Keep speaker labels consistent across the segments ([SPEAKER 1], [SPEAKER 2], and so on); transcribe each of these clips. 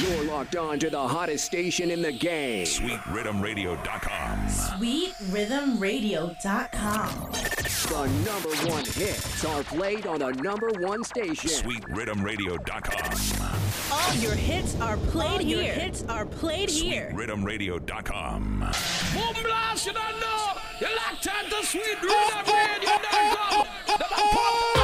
[SPEAKER 1] You're locked on to the hottest station in the game.
[SPEAKER 2] SweetRhythmRadio.com.
[SPEAKER 3] SweetRhythmRadio.com.
[SPEAKER 1] The number one hits are played on the number one station.
[SPEAKER 2] SweetRhythmRadio.com.
[SPEAKER 3] All your hits are played
[SPEAKER 4] All
[SPEAKER 3] here.
[SPEAKER 4] Your hits are played here.
[SPEAKER 2] SweetRhythmRadio.com.
[SPEAKER 5] Boom blast, you don't know. You're locked on to
[SPEAKER 6] SweetRhythmRadio.com.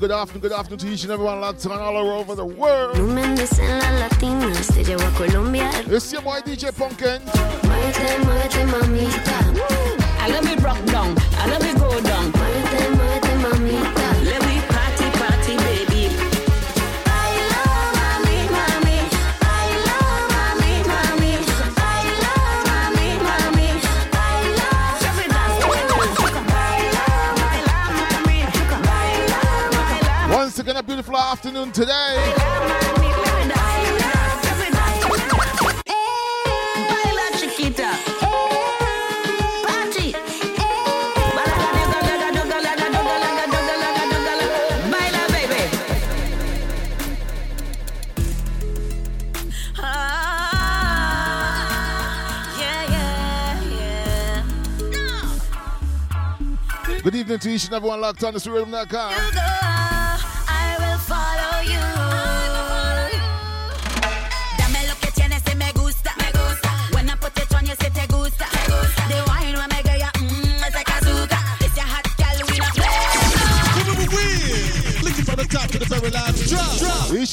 [SPEAKER 6] good
[SPEAKER 7] afternoon, good afternoon to each and everyone, lads, and all over the world. It's your boy DJ Pumpkin.
[SPEAKER 6] I love it, rock down. I love
[SPEAKER 7] it. afternoon today. Good evening to each and everyone locked on to surrealism.com.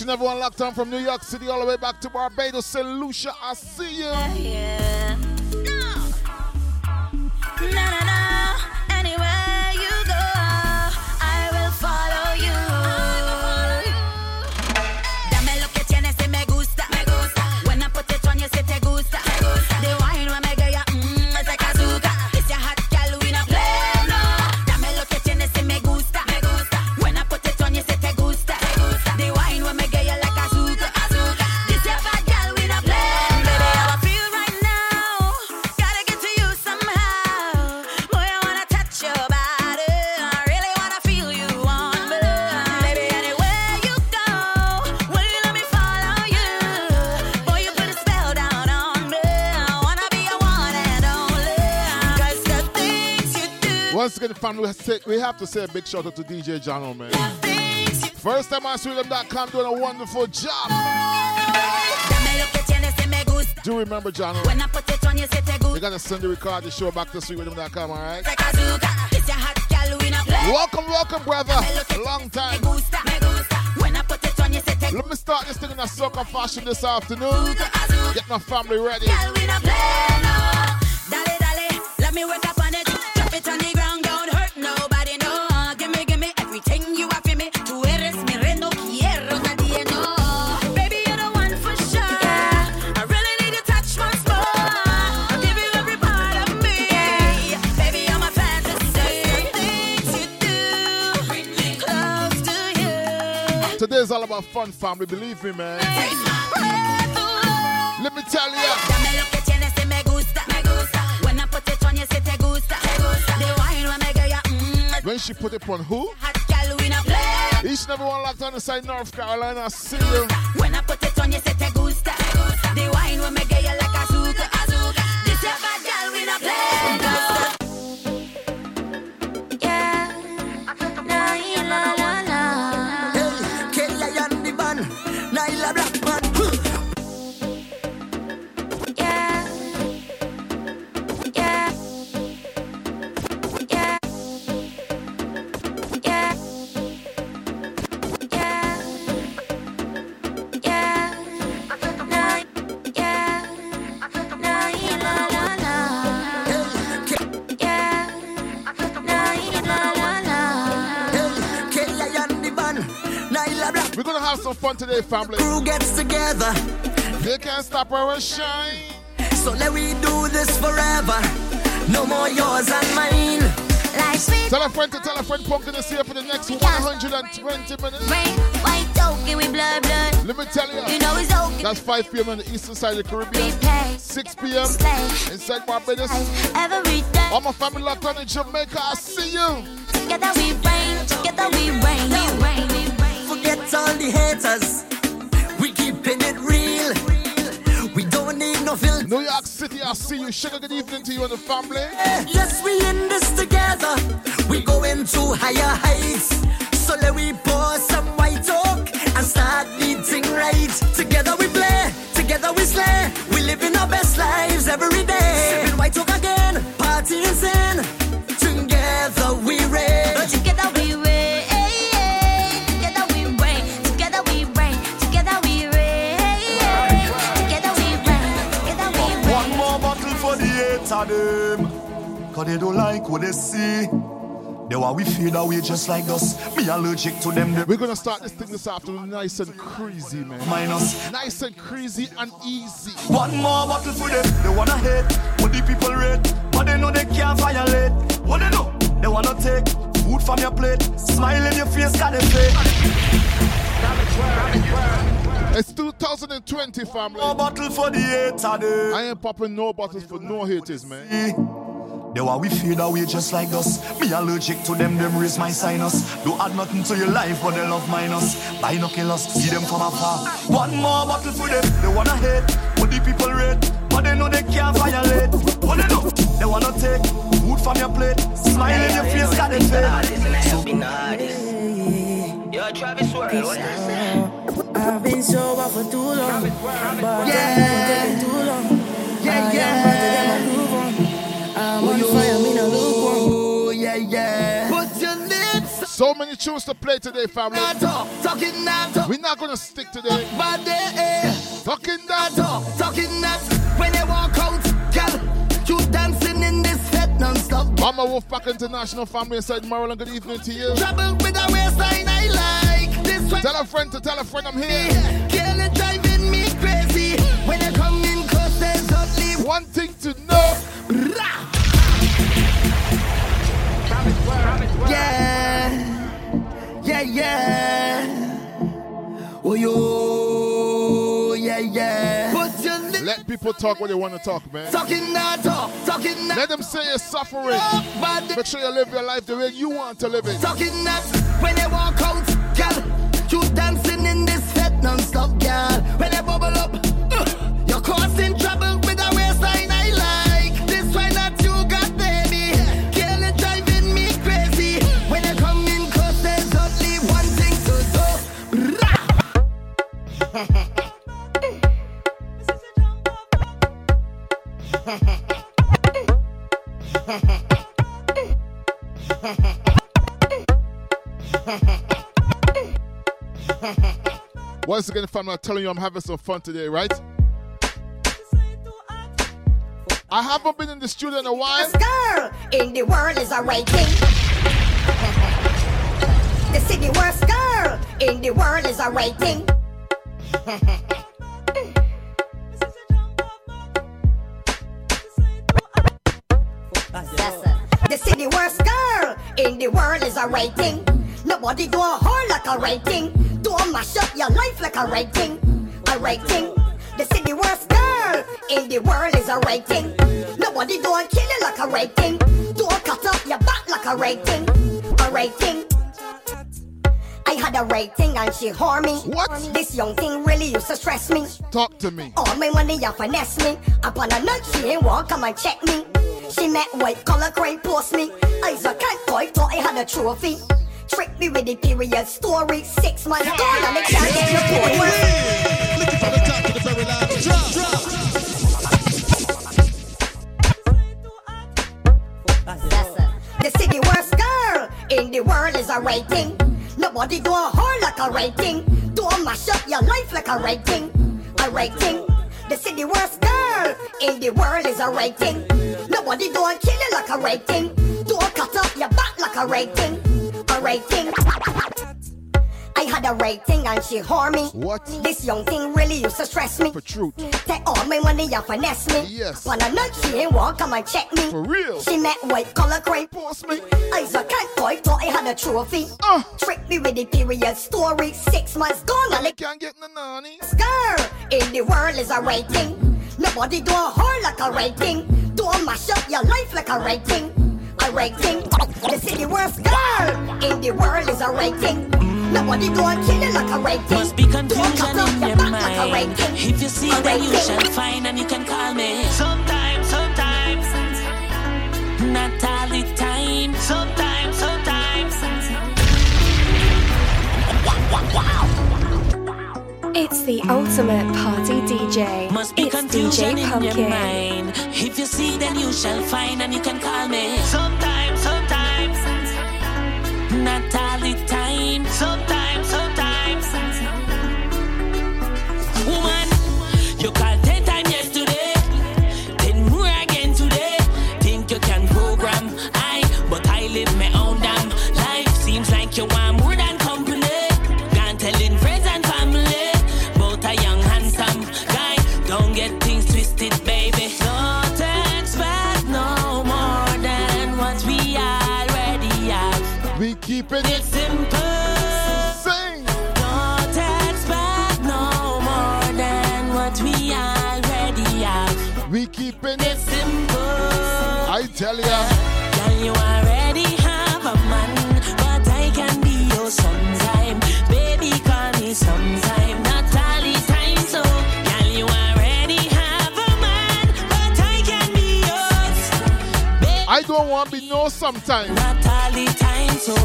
[SPEAKER 7] and everyone locked on from New York City all the way back to Barbados. St. Lucia, I see you.
[SPEAKER 8] Once again, family, we have to say- we have to say a big shout out to DJ Jono, man. First time on SweetRhythm.com doing a wonderful job.
[SPEAKER 7] Dame lo que tienes que me gusta.
[SPEAKER 8] Do remember, Jono,
[SPEAKER 7] When I put it on you, say te
[SPEAKER 8] you're gonna send the record the show back to SweetRhythm.com, all right?
[SPEAKER 7] Like azúcar. This your hot gal, we not play.
[SPEAKER 8] Welcome, welcome, brother.
[SPEAKER 7] Dame lo que
[SPEAKER 8] Long time.
[SPEAKER 7] gusta, me gusta. When I put it on you, say te
[SPEAKER 8] Let me start this thing in a soccer fashion this afternoon. Get my family ready.
[SPEAKER 7] Gal, we not play, no. Dale, dale, let me work up you.
[SPEAKER 8] Today's all about fun, family. Believe me, man.
[SPEAKER 7] Take my breath away.
[SPEAKER 8] Let me tell you.
[SPEAKER 7] Dame lo que tienes y me gusta, me gusta. When I put it on you, say te gusta. The wine when me get ya. Mm,
[SPEAKER 8] when she put it on who?
[SPEAKER 7] Hot gal, we not play.
[SPEAKER 8] Each and every one locked on the side North Carolina. See you.
[SPEAKER 7] When I put it on you, say te gusta. The wine me get ya like
[SPEAKER 8] gonna have today, family.
[SPEAKER 9] Crew gets together,
[SPEAKER 8] They can't stop our shine.
[SPEAKER 9] so let we do this forever. No more yours and mine.
[SPEAKER 10] Like sweet
[SPEAKER 8] Tell a friend to tell a friend, pumpkin is here for the next 120 minutes.
[SPEAKER 10] rain, white token with blood, blood.
[SPEAKER 8] Let me tell you.
[SPEAKER 10] You know it's okay.
[SPEAKER 8] That's 5 p.m. on the eastern side of the Caribbean.
[SPEAKER 10] We pay
[SPEAKER 8] 6 p.m.
[SPEAKER 10] slay
[SPEAKER 8] inside Barbados.
[SPEAKER 10] every day.
[SPEAKER 8] All my family locked on in Jamaica. I see you.
[SPEAKER 10] Together we reign, together we reign, we reign, we
[SPEAKER 9] all the haters. We keeping it real. We don't need no filter.
[SPEAKER 8] New York City, I see you. Sugar, good evening to you and the family.
[SPEAKER 9] Yes, we in this together. We going to higher heights. So let we pour some white oak and start beating right. Together we play, together we slay. We living our best lives every day. Sipping white oak again, party is
[SPEAKER 11] Cause they don't like what they see. They want we feel that way just like us. Me allergic to them.
[SPEAKER 8] We're gonna start this thing this afternoon nice and crazy, man.
[SPEAKER 11] minus.
[SPEAKER 8] Nice and crazy and easy.
[SPEAKER 11] One more bottle for them. They wanna hate what the people rate. But they know they can't violate. What they know? They wanna take food from your plate. Smile in your face, got they fake.
[SPEAKER 8] It's 2020, family.
[SPEAKER 11] More bottle for the hater.
[SPEAKER 8] I ain't popping no bottles for no haters, man.
[SPEAKER 11] They want we feel that way just like us. Me allergic to them, them raise my sinus. Don't add nothing to your life, but they love minus. Binoculars, see them from afar. One more bottle for them. They wanna hate, what the people rate. But they know they can't violate. What they know? They wanna take food from your plate. Smile in your face, got it fake. So
[SPEAKER 12] Yo, Travis World, what you say?
[SPEAKER 9] I've been sober for too long. But
[SPEAKER 12] Yeah.
[SPEAKER 9] too long. Yeah, yeah.
[SPEAKER 8] So many tunes to play today, family.
[SPEAKER 9] talk, talking that talk.
[SPEAKER 8] We're not gonna stick today.
[SPEAKER 9] But they eh.
[SPEAKER 8] Talking that.
[SPEAKER 9] talk, talking that. When they walk out, girl, you dancing in this fed non-stop.
[SPEAKER 8] Mama Wolfpack International family inside Maryland. Good evening to you.
[SPEAKER 9] Trouble with a waistline I like. This one,
[SPEAKER 8] Tell a friend to tell a friend I'm here.
[SPEAKER 9] girl, it's driving me crazy. When they come in close, there's only
[SPEAKER 8] One thing to know.
[SPEAKER 9] Yeah, yeah, yeah. Oh, yo, yeah, yeah. Put your lips
[SPEAKER 8] Let people talk what they want to talk, man.
[SPEAKER 9] talking that talk, talking that.
[SPEAKER 8] Let them say you're suffering. Make sure you live your life the way you want to live it.
[SPEAKER 9] talking that when they walk out, girl. You dancing in this fed non-stop, girl. When they bubble up, uh, you're causing
[SPEAKER 8] Once again, fam, I'm telling you, I'm having some fun today, right? I haven't been in the studio in a while.
[SPEAKER 13] This girl in the world is awakening. the city worst girl in the world is awakening the city worst girl in the world is a rating. Nobody do a whole like a rating. Don't mash up your life like a rating. A rating. The city worst girl in the world is a rating. Nobody do a kill you like a rating. Don't cut up your back like a rating. A rating. I had a rating and she whore me.
[SPEAKER 8] What?
[SPEAKER 13] This young thing really used to stress me.
[SPEAKER 8] Talk to me.
[SPEAKER 13] All my money you finesse me. Upon a night she ain't walk come and check me. She met white collar crane post me. Eyes a cat boy thought I had a trophy. Trick me with the period story. Six months gone and I can't get no poor.
[SPEAKER 8] Looking from the top to the very last drop.
[SPEAKER 13] The city worst girl in the world is a rating. Nobody do a whole like a rating. Do a mash up your life like a rating. A rating. The city worst girl in the world is a rating. Nobody do a kill you like a rating. Do a cut up your back like a rating. A rating. I had a rating and she whore me.
[SPEAKER 8] What?
[SPEAKER 13] This young thing really used to stress me.
[SPEAKER 8] For truth.
[SPEAKER 13] Take all my money and finesse me.
[SPEAKER 8] Yes.
[SPEAKER 13] When a night she ain't walk, come and check me.
[SPEAKER 8] For real.
[SPEAKER 13] She met white collar crane.
[SPEAKER 8] Post me.
[SPEAKER 13] Eyes a cat boy thought I had a trophy.
[SPEAKER 8] Uh.
[SPEAKER 13] Trick me with the period story. Six months gone and I
[SPEAKER 8] Can't get no nanny.
[SPEAKER 13] girl in the world is a rating. Nobody do a whole like a rating. Don't mash up your life like a rating. A rating. The city worst girl in the world is a rating. Nobody do a kill you like a rating.
[SPEAKER 14] Must be confusion in
[SPEAKER 13] your
[SPEAKER 14] your
[SPEAKER 13] back like a
[SPEAKER 14] mind.
[SPEAKER 13] rating.
[SPEAKER 14] If you see
[SPEAKER 13] A
[SPEAKER 14] that you shall find and you can call me. Sometimes, sometimes. Not all the time. Sometimes, sometimes.
[SPEAKER 15] It's the ultimate party DJ.
[SPEAKER 14] Must be
[SPEAKER 15] it's
[SPEAKER 14] confusion
[SPEAKER 15] DJ
[SPEAKER 14] in your
[SPEAKER 15] Pumpkin.
[SPEAKER 14] mind. If you see, then you shall find, and you can call me. Sometimes, sometimes. Not all time. Sometimes.
[SPEAKER 8] Tell ya.
[SPEAKER 14] Can you already have a man? But I can be your sometime. Baby, call me sometime. Not all the time, so. Can you already have a man? But I can be yours. Baby,
[SPEAKER 8] I don't want to be no sometime.
[SPEAKER 14] not all the time, so.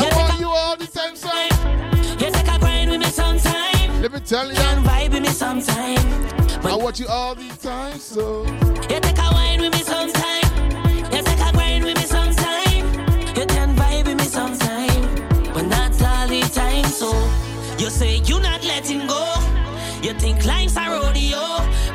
[SPEAKER 8] I want you all the time, son.
[SPEAKER 14] You take a grind with me sometime.
[SPEAKER 8] Let me tell
[SPEAKER 14] Can
[SPEAKER 8] ya.
[SPEAKER 14] vibe with me sometime.
[SPEAKER 8] I want you all the time, so.
[SPEAKER 14] You take a wine with me sometime. You say you're not letting go. You think life's a rodeo.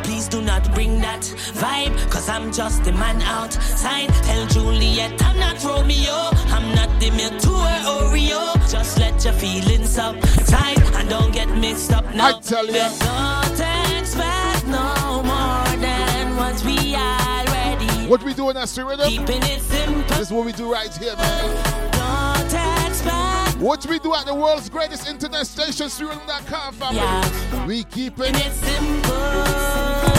[SPEAKER 14] Please do not bring that vibe. Cause I'm just the man outside. Tell Juliet I'm not Romeo. I'm not the milk to her Oreo. Just let your feelings up tight and don't get mixed up now.
[SPEAKER 8] I tell ya.
[SPEAKER 14] Don't expect no more than what we already.
[SPEAKER 8] What we doing at Sweet Rhythm?
[SPEAKER 14] Keeping it simple.
[SPEAKER 8] This is what we do right here, man.
[SPEAKER 14] Don't
[SPEAKER 8] What we do at the world's greatest internet station, SweetRhythm.com, family.
[SPEAKER 14] Yeah.
[SPEAKER 8] We keep
[SPEAKER 14] it simple.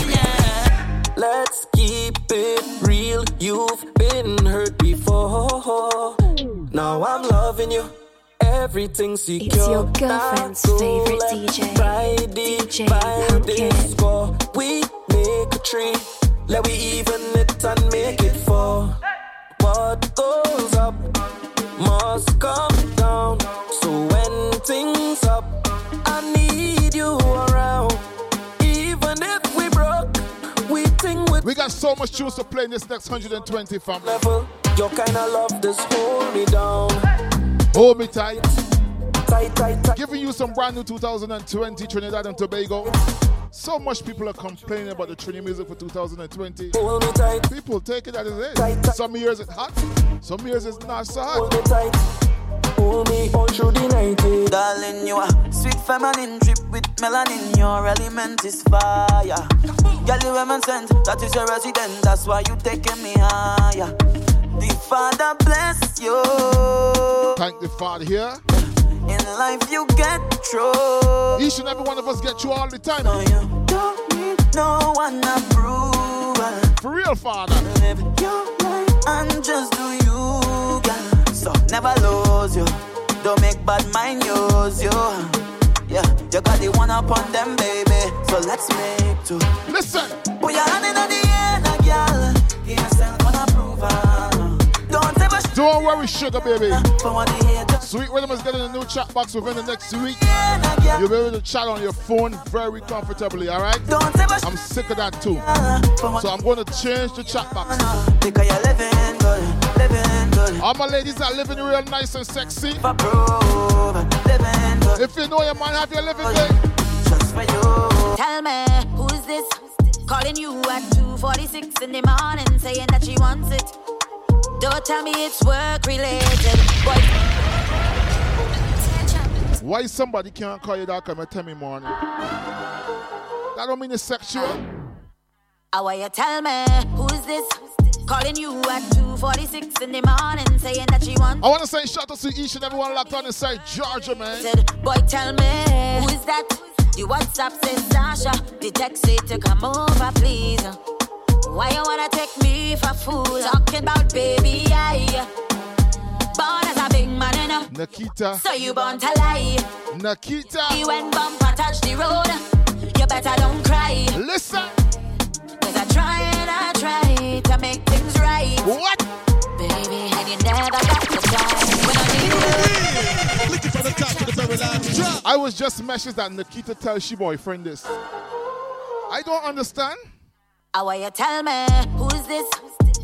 [SPEAKER 14] Yeah.
[SPEAKER 16] Let's keep it real. You've been hurt before. Now I'm loving you. Everything secure.
[SPEAKER 15] It's your girlfriend's favorite DJ,
[SPEAKER 16] Friday,
[SPEAKER 15] DJ
[SPEAKER 16] by
[SPEAKER 15] Pumpkin.
[SPEAKER 16] score. We make a tree. Let we even it and make it fall. What goes up must come down. So when things up, I need you around. Even if we broke, we think with
[SPEAKER 8] We got so much tunes to play in this next 120, fam.
[SPEAKER 16] Level, your kind of love does hold me down.
[SPEAKER 8] Hold me tight.
[SPEAKER 16] Tight, tight, tight.
[SPEAKER 8] Giving you some brand new 2020 Trinidad and Tobago. So much people are complaining about the Trini music for 2020.
[SPEAKER 16] Hold me tight.
[SPEAKER 8] People take it as it is.
[SPEAKER 16] Tight, tight.
[SPEAKER 8] Some years it's hot, some years it's not so
[SPEAKER 16] Hold
[SPEAKER 8] hot.
[SPEAKER 16] me tight. Hold me all through the night. eh.
[SPEAKER 17] Darling, you are sweet feminine drip with melanin. Your element is fire. Girl, you women sent, that is your resident. That's why you taking me higher. The Father bless you.
[SPEAKER 8] Thank the Father here.
[SPEAKER 17] In life you get through.
[SPEAKER 8] Each and every one of us get you all the time.
[SPEAKER 17] No, you don't need no one approval.
[SPEAKER 8] For real, Father.
[SPEAKER 17] Live your life and just do you, girl. So never lose you. Don't make bad mind use you. Yeah, you got the one up on them, baby. So let's make two.
[SPEAKER 8] Listen.
[SPEAKER 17] Put your hand in the air, girl. Give yourself one approval. Don't ever sh-
[SPEAKER 8] Don't worry, sugar baby.
[SPEAKER 17] for what the haters
[SPEAKER 8] Sweet Rhythm is getting a new chat box within the next week.
[SPEAKER 17] say, now, girl.
[SPEAKER 8] You'll be able to chat on your phone very comfortably, alright?
[SPEAKER 17] Don't ever sh-
[SPEAKER 8] I'm sick of that too. So I'm going to change the chat box.
[SPEAKER 17] because you're living good, living good.
[SPEAKER 8] All my ladies are living real nice and sexy.
[SPEAKER 17] For proof, living good.
[SPEAKER 8] If you know your man have your living good.
[SPEAKER 17] Just for you.
[SPEAKER 7] Tell me, who's this? Calling you at 2.46 in the morning, saying that she wants it. Don't tell me it's work related. Boy,
[SPEAKER 8] Why somebody can't call you that come 10 in the morning? That don't mean it's sexual.
[SPEAKER 7] how you tell me, who's this? Calling you at 2.46 in the morning, saying that she wants
[SPEAKER 8] I want to say shout out to each and everyone locked on inside Georgia, man.
[SPEAKER 7] it. Boy, tell me, who is that? The WhatsApp says Sasha. The text say to come over, please. Why you wanna take me for fool? Talking about baby, I born as a big man, you know.
[SPEAKER 8] Nikita.
[SPEAKER 7] So you born to lie.
[SPEAKER 8] Nikita.
[SPEAKER 7] You when bumper touch the road, you better don't cry.
[SPEAKER 8] Listen.
[SPEAKER 7] Cause I try and I try to make things right.
[SPEAKER 8] What?
[SPEAKER 7] Baby, and you never got the time when I need you.
[SPEAKER 8] I was just messaged that Nikita tells she boyfriend this. I don't understand.
[SPEAKER 7] How you tell me, who's this?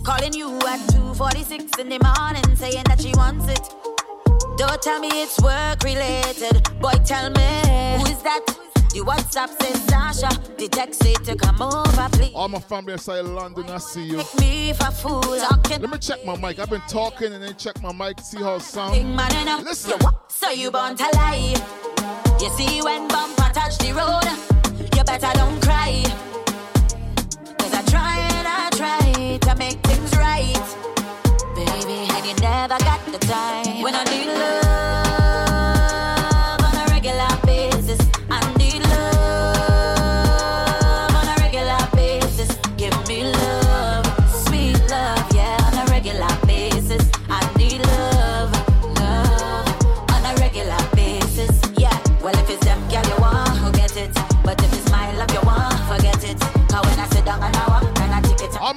[SPEAKER 7] Calling you at 2.46 in the morning, saying that she wants it. Don't tell me it's work related. Boy, tell me, who is that? The WhatsApp says Sasha. The text say to come over, please.
[SPEAKER 8] All my family inside London, I see you.
[SPEAKER 7] Take me for fool.
[SPEAKER 8] Let me check my mic. I've been talking and then check my mic, see how it
[SPEAKER 7] sounds.
[SPEAKER 8] sound.
[SPEAKER 7] man and.
[SPEAKER 8] Listen.
[SPEAKER 7] What? So you born to lie. You see when bumper touch the road, you better don't cry. To make things right. Baby, and you never got the time. When I need love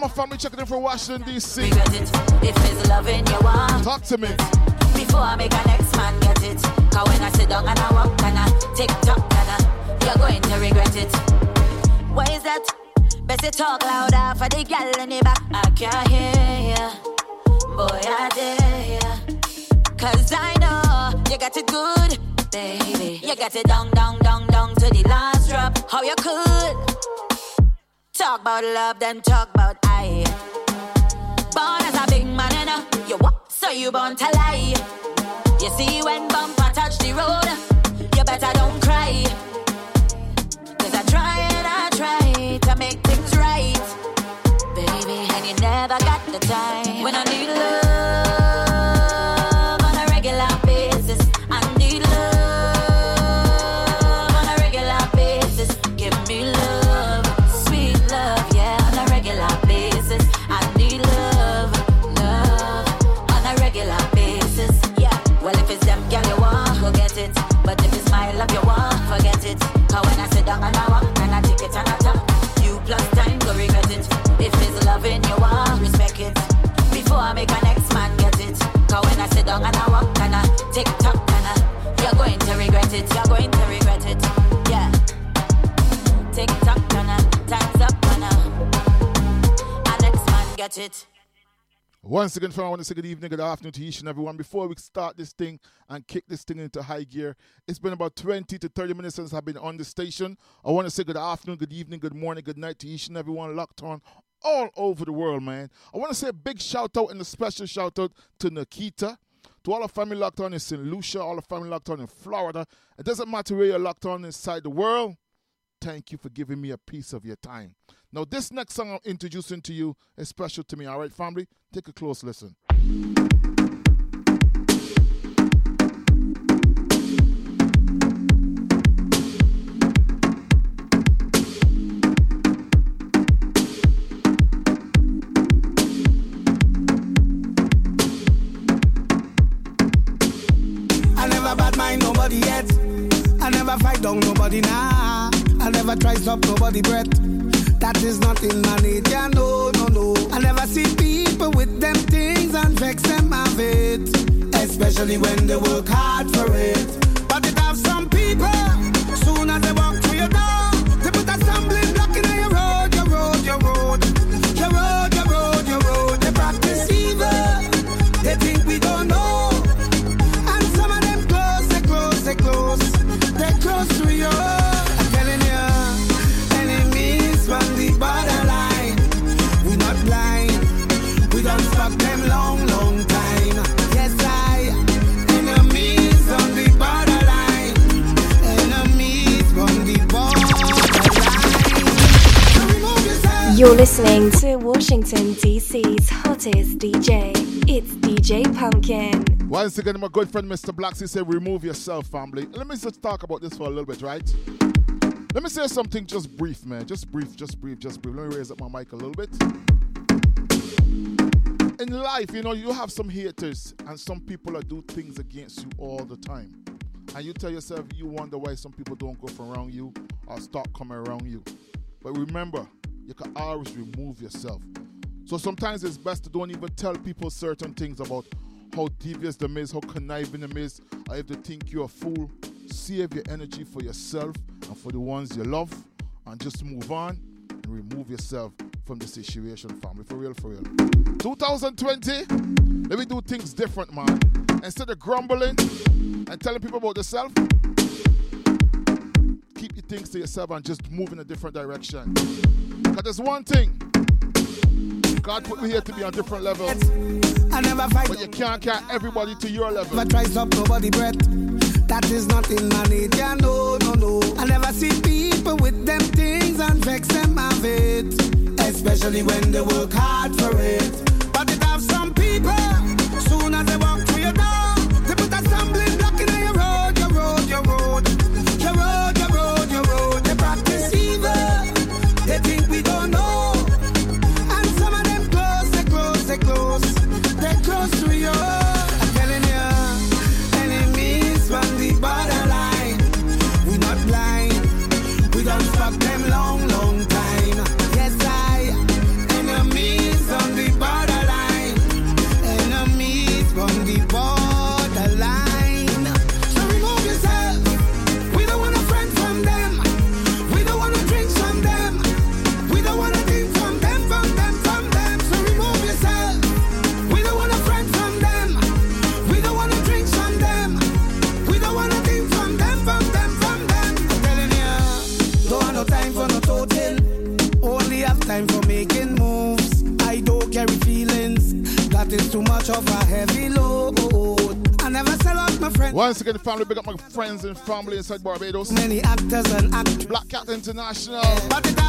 [SPEAKER 8] my family checking in from Washington, D.C.
[SPEAKER 7] regret it. If it's loving, you want.
[SPEAKER 8] Talk to me.
[SPEAKER 7] Before I make a next man get it. Cause when I sit down and I walk and I tick tock and I, you're going to regret it. Why is that? Best you talk louder for the gal in the back. I can't hear ya. Boy, I dare ya. Cause I know you got it good, baby. You got it down, down, down, down to the last drop. How you could talk about love, then talk about I. Born as a big man, you know. You what? So you born to lie. You see when bumper touch the road, you better don't cry. Cause I try and I try to make things right. Baby, and you never got the time. When I need love sit down and I walk, and I tick tock, and I, you're going to regret it, you're going to regret it, yeah. Tick tock, and I, time's up, and I,
[SPEAKER 14] get it.
[SPEAKER 8] Once again, friend, I want to say good evening, good afternoon to each and everyone. Before we start this thing and kick this thing into high gear, it's been about 20 to 30 minutes since I've been on the station. I want to say good afternoon, good evening, good morning, good night to each and everyone locked on all over the world, man. I want to say a big shout out and a special shout out to Nikita, to all the family locked on in St. Lucia, all the family locked on in Florida. It doesn't matter where you're locked on inside the world. Thank you for giving me a piece of your time. Now, this next song I'm introducing to you is special to me, all right, family? Take a close listen.
[SPEAKER 18] Nobody yet. I never fight down nobody nah. I never try stop nobody breath. That is not in my nature, no, no, no. I never see people with them things and vex them of it. Especially when they work hard for it. But it have some people, soon as they walk through your door,
[SPEAKER 15] Washington, D.C.'s hottest DJ. It's DJ Pumpkin.
[SPEAKER 8] Once again, my good friend Mr. Blacks, he said, remove yourself, family. Let me just talk about this for a little bit, right? Let me say something just brief, man. Just brief, just brief, just brief. Let me raise up my mic a little bit. In life, you know, you have some haters and some people that do things against you all the time. And you tell yourself, you wonder why some people don't go from around you or stop coming around you. But remember, you can always remove yourself. So sometimes it's best to don't even tell people certain things about how devious them is, how conniving them is, or if they think you're a fool. Save your energy for yourself and for the ones you love, and just move on and remove yourself from the situation, family. For real, for real. 2020, let me do things different, man. Instead of grumbling and telling people about yourself, keep your things to yourself and just move in a different direction. Because there's one thing God put me here to be on different levels.
[SPEAKER 18] I never fight.
[SPEAKER 8] But you can't carry everybody to your level.
[SPEAKER 18] Never try stop nobody breath. That is not in my nature, no, no, no. I never see people with them things and vex them of it. Especially when they work hard for it. But it have some people, soon as they walk through your door, much of a heavy load. I never sell out my friends.
[SPEAKER 8] Once again, family, big up my friends and family inside Barbados.
[SPEAKER 18] Many actors and actors.
[SPEAKER 8] Black Cat International.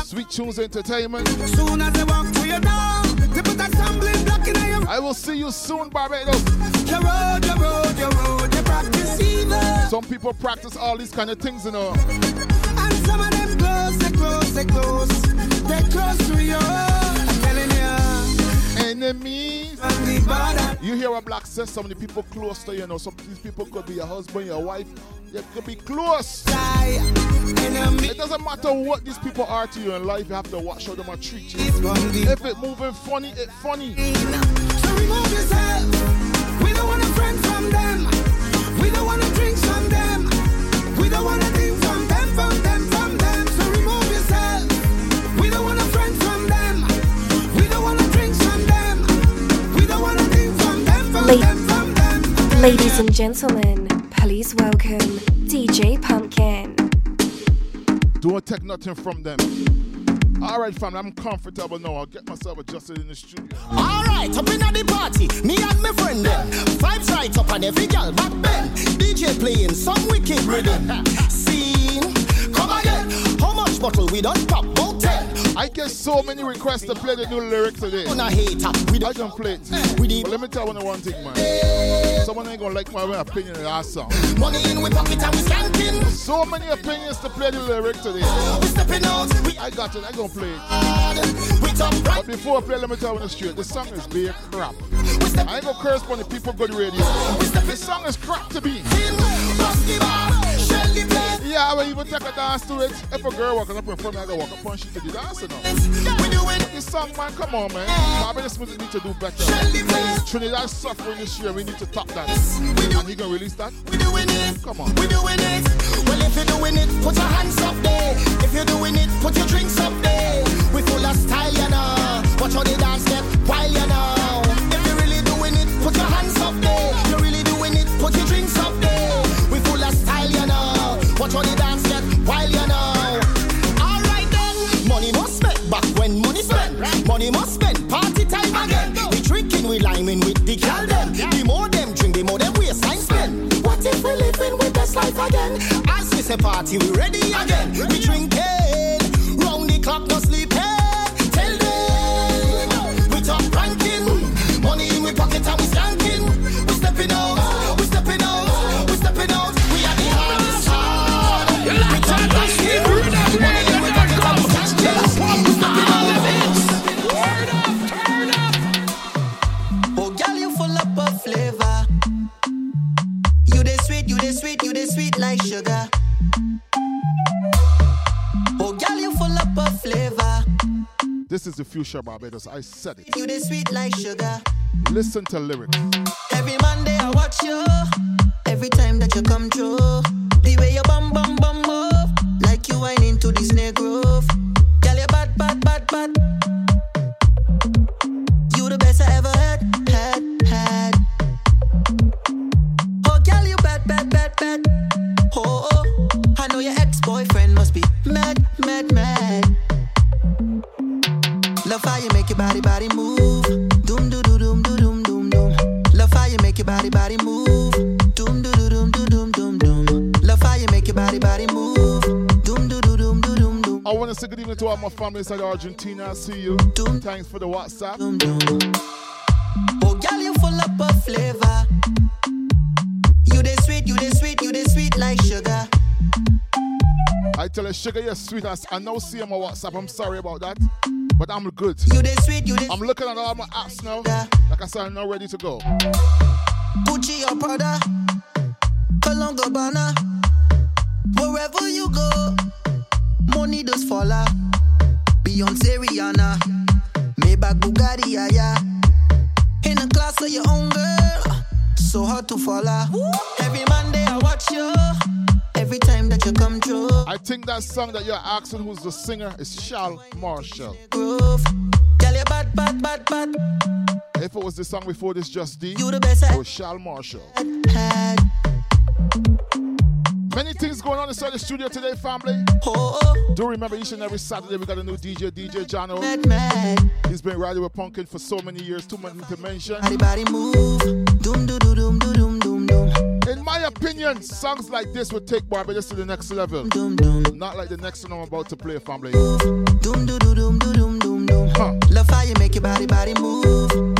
[SPEAKER 8] Sweet Tunes Entertainment.
[SPEAKER 18] Soon as they walk through your door, they put a stumbling block in your
[SPEAKER 8] I will see you soon, Barbados.
[SPEAKER 18] Your road, your road, your road. They practice evil.
[SPEAKER 8] Some people practice all these kind of things, you know.
[SPEAKER 18] And some of them close, they close, they close. They close to you.
[SPEAKER 8] Enemies. You hear what Black says, some of the people close to you, know. Some of these people could be your husband, your wife. They could be close. It doesn't matter what these people are to you in life, you have to watch how they might treat you. If it moving funny, it funny.
[SPEAKER 18] So remove yourself. We don't want a friend from them. We don't want to drink from them. We don't want to think La-
[SPEAKER 15] ladies and gentlemen, please welcome DJ Pumpkin.
[SPEAKER 8] Don't take nothing from them. All right, fam, I'm comfortable now. I'll get myself adjusted in the studio.
[SPEAKER 9] Alright, up in the party, me and my friend them. Vibes right up on every girl back then. DJ playing some wicked rhythm. Scene, come again. How much bottle we done pop? About ten.
[SPEAKER 8] I get so many requests to play the new lyrics today.
[SPEAKER 9] On a hater, we
[SPEAKER 8] I can play it. But let me tell you one thing, man. Someone ain't gonna like my opinion of that song.
[SPEAKER 9] Money in we pocket and we skanking.
[SPEAKER 8] So many opinions to play the lyric today.
[SPEAKER 9] We stepping out, we
[SPEAKER 8] I got it. I gonna play it.
[SPEAKER 9] We top right.
[SPEAKER 8] But before I play, let me tell you the straight. This song is bare crap. I ain't gonna curse on the people good radio. This song is crap to me. Yeah, I will even take a dance to it. If a girl walking up in front of me, I gotta walk up on she to the dance now.
[SPEAKER 9] We doing
[SPEAKER 8] This song, man, come on, man. Bobby this music need to do better. Trinidad suffering this year. We need to top that. And he gonna release that?
[SPEAKER 9] we doing it.
[SPEAKER 8] Come on.
[SPEAKER 9] We doing it. Well, if you're doing it, put your hands up there. If you're doing it, put your drinks up there. We full of style, you know. Watch how they dance get wild, you know. If you're really doing it, put your hands up there. You're really doing it, put your drinks up there. Watch how they dance get wild, you know. All right then, money must spend back when money spend. Money must spend, party time again. We drinking, we liming with the gal them. The more them drink, the more them waistline spend. What if we living with best life again? As we say party, we ready again. We drinking, round the clock, no sleeping.
[SPEAKER 8] This future Barbados. I said it.
[SPEAKER 9] You the sweet like sugar.
[SPEAKER 8] Listen to lyrics.
[SPEAKER 9] Every Monday I watch you. Every time that you come through,
[SPEAKER 8] family inside Argentina. I see you. Thanks for the WhatsApp.
[SPEAKER 9] Oh, girl, you full up of flavor. You the sweet, you the sweet, you the sweet like sugar.
[SPEAKER 8] I tell her, sugar, you're sweet. I, I now see on my WhatsApp. I'm sorry about that. But I'm good.
[SPEAKER 9] You the sweet, you the
[SPEAKER 8] I'm looking at all my apps now. Like I said, I'm now ready to go.
[SPEAKER 9] Gucci or Prada, Cologne Gabbana. Wherever you go, money does follow. Beyonce, Rihanna, Maybach, Bugatti, yeah, yeah. In a class of your own girl, so hard to follow. Every Monday I watch you. Every time that you come through,
[SPEAKER 8] I think that song that you're asking who's the singer is Shal Marshall.
[SPEAKER 9] bad, bad, bad.
[SPEAKER 8] If it was the song before this, Just D,
[SPEAKER 9] You the best
[SPEAKER 8] it was Shal Marshall.
[SPEAKER 9] had.
[SPEAKER 8] Many things going on inside the studio today, family.
[SPEAKER 9] Oh,
[SPEAKER 8] Do remember each and every Saturday we got a new DJ, DJ Jano.
[SPEAKER 9] mad, mad.
[SPEAKER 8] He's been riding with Pumpkin for so many years, too many to mention.
[SPEAKER 9] Move. Doom, doo, doo, doom, doo, doom, doom, doom.
[SPEAKER 8] In my opinion, songs like this would take Barbados to the next level.
[SPEAKER 9] Doom, doom.
[SPEAKER 8] Not like the next one I'm about to play, family.
[SPEAKER 9] Doom, doo, doo, doom, doo, doom, doom, doom.
[SPEAKER 8] Huh.
[SPEAKER 9] Love how you make your body, body move.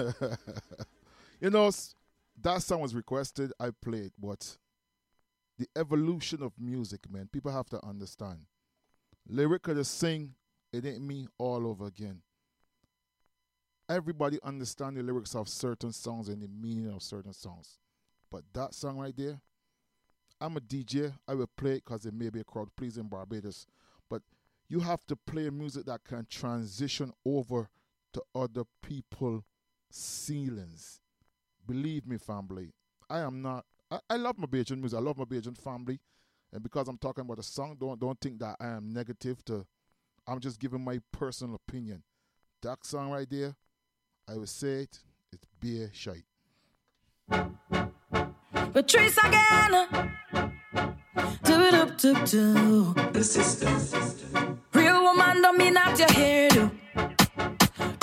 [SPEAKER 9] you
[SPEAKER 19] know, that
[SPEAKER 8] song was requested. I played, but the evolution of music, man, people have to understand. Lyric could just sing, it ain't me all over again. Everybody understand the lyrics of certain songs and the meaning of certain songs. But that song right there, I'm a DJ. I will play it because it may be a crowd pleasing Barbados. But you have to play music that can transition over to other people ceilings. Believe me, family. I am not. I, I love my Bajan music. I love my Bajan family, and because I'm talking about a song, don't don't think that I am negative. To I'm just giving my personal opinion. That song right there, I would say it. It's beer shite.
[SPEAKER 20] Patrice again. Do it up, do do.
[SPEAKER 21] The system.
[SPEAKER 20] Real woman don't mean that your hairdo.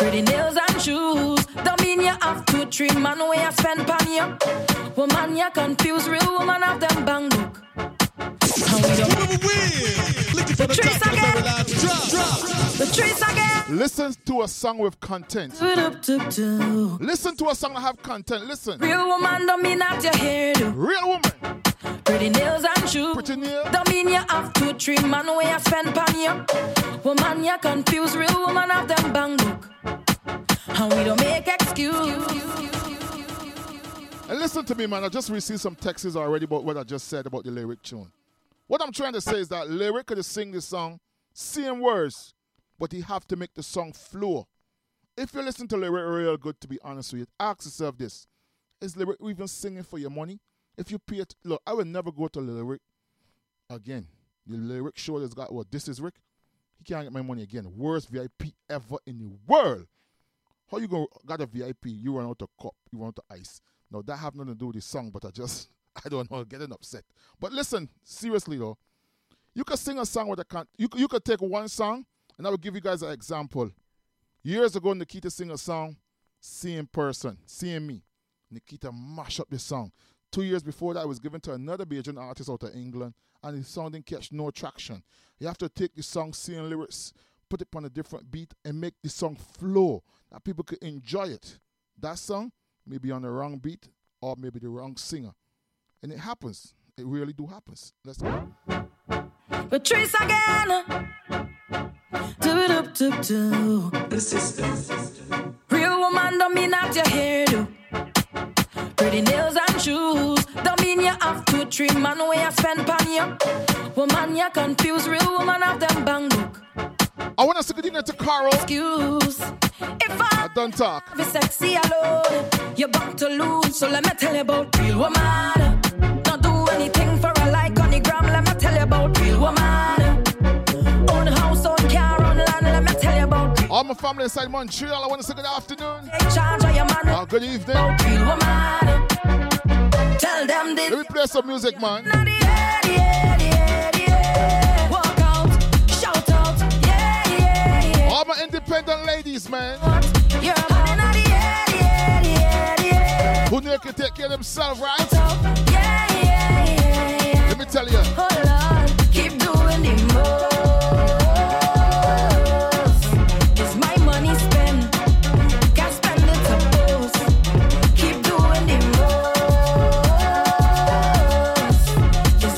[SPEAKER 20] Pretty nails and shoes don't mean you have two, three man where you spend pan you. Woman, you confused. Real woman have them bang book.
[SPEAKER 8] Listen to a song with content.
[SPEAKER 20] Do do do.
[SPEAKER 8] Listen to a song that have content. Listen.
[SPEAKER 20] Real woman don't mean that your hairdo.
[SPEAKER 8] Real woman.
[SPEAKER 20] Pretty nails and shoes.
[SPEAKER 8] Pretty nails.
[SPEAKER 20] Don't mean you have two, three man where you spend pan you. Woman, you confuse. Real woman have them bang look. And we don't make excuse.
[SPEAKER 8] And listen to me, man. I just received some texts already about what I just said about the lyric tune. What I'm trying to say is that lyric could sing the song, same words, but he have to make the song flow. If you listen to lyric real good, to be honest with you, ask yourself this: Is lyric even singing for your money? If you pay it, look, I will never go to lyric again. The lyric show has got what? This is Rick. He can't get my money again. Worst VIP ever in the world. How you go got a VIP? You run out of cup, you run out of ice. Now that have nothing to do with the song, but I just I don't know, getting upset. But listen, seriously though, you could sing a song with a con- you you could take one song, and I will give you guys an example. Years ago, Nikita sing a song, "Seeing Person," "Seeing Me." Nikita mash up the song. Two years before that, was given to another Bajan artist out of England, and the song didn't catch no traction. You have to take the song, seeing lyrics, put it on a different beat, and make the song flow that people could enjoy it. That song may be on the wrong beat or maybe the wrong singer, and it happens. It really do happens. Let's go.
[SPEAKER 20] Patrice again. Do it up, do do.
[SPEAKER 21] The system.
[SPEAKER 20] Real woman don't mean that your hairdo. Pretty nails and shoes don't mean you have two, three man where you spend pan you. Woman, you confuse. Real woman have them bang book.
[SPEAKER 8] I want to say good evening to Carl.
[SPEAKER 20] Excuse. If I
[SPEAKER 8] I done talk.
[SPEAKER 20] be sexy alone, you're bound to lose. So let me tell you about real woman. Anything for a like on the gram, let me tell you about real woman. Own house, own car, own land, let me tell you about real
[SPEAKER 8] All my family inside Montreal, I want to say good afternoon.
[SPEAKER 20] Charge man.
[SPEAKER 8] Good evening.
[SPEAKER 20] About real woman. Tell them this.
[SPEAKER 8] Let me play some music, man. All my independent ladies, man. Who knew could take care of themselves, right? Let me tell you.
[SPEAKER 20] On, oh, keep doing my money spent. Can't spend it. Keep doing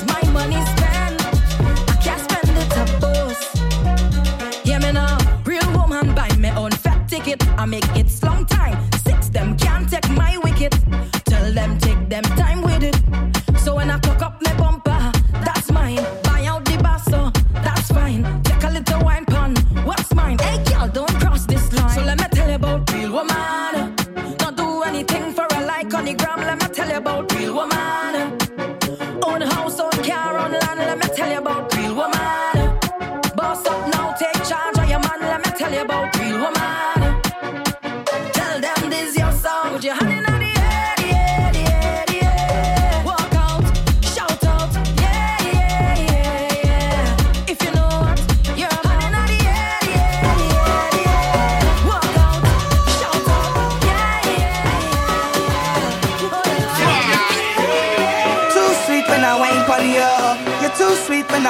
[SPEAKER 20] my money. I can't spend it. Yeah, me now. Real woman buy me own fat ticket. I make it long time. Six them can't take my wicket. Tell them take them time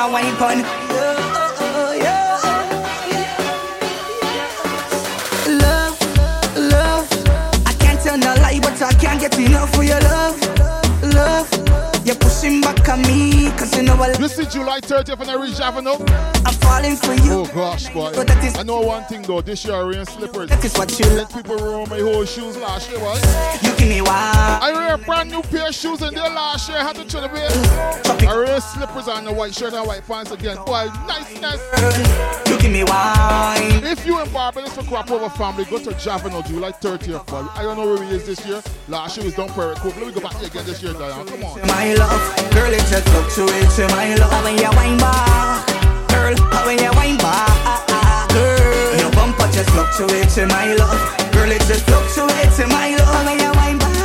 [SPEAKER 20] I wine you.
[SPEAKER 9] Love, love. I can't tell no lie, but I can't get enough for your love, love. You're pushing back on me, cause you
[SPEAKER 8] This is July 30th and I reach Avenue.
[SPEAKER 9] I'm falling for you.
[SPEAKER 8] Oh gosh, boy.
[SPEAKER 9] But that is-
[SPEAKER 8] I know one thing though, this year I wearing slippers.
[SPEAKER 9] That is what you
[SPEAKER 8] Let people ruin my whole shoes last year, boy.
[SPEAKER 9] You give me one.
[SPEAKER 8] I wear a brand new pair of shoes in there last year. I had to try to wear. I wear slippers and a white shirt and white pants again. Boy, niceness. Nice.
[SPEAKER 9] You give me wine.
[SPEAKER 8] If you in Barbados for crop over family, go to Javano July 30th, boy. I don't know where he is this year. Last year was down Prairie Cook. Let me go back here again this year, Diane. Come on.
[SPEAKER 9] My love, girl, it just fluctuates my love. When you back, girl, when you back, girl, your bumper just fluctuates my love. Girl, it just fluctuates my love. When you wine back,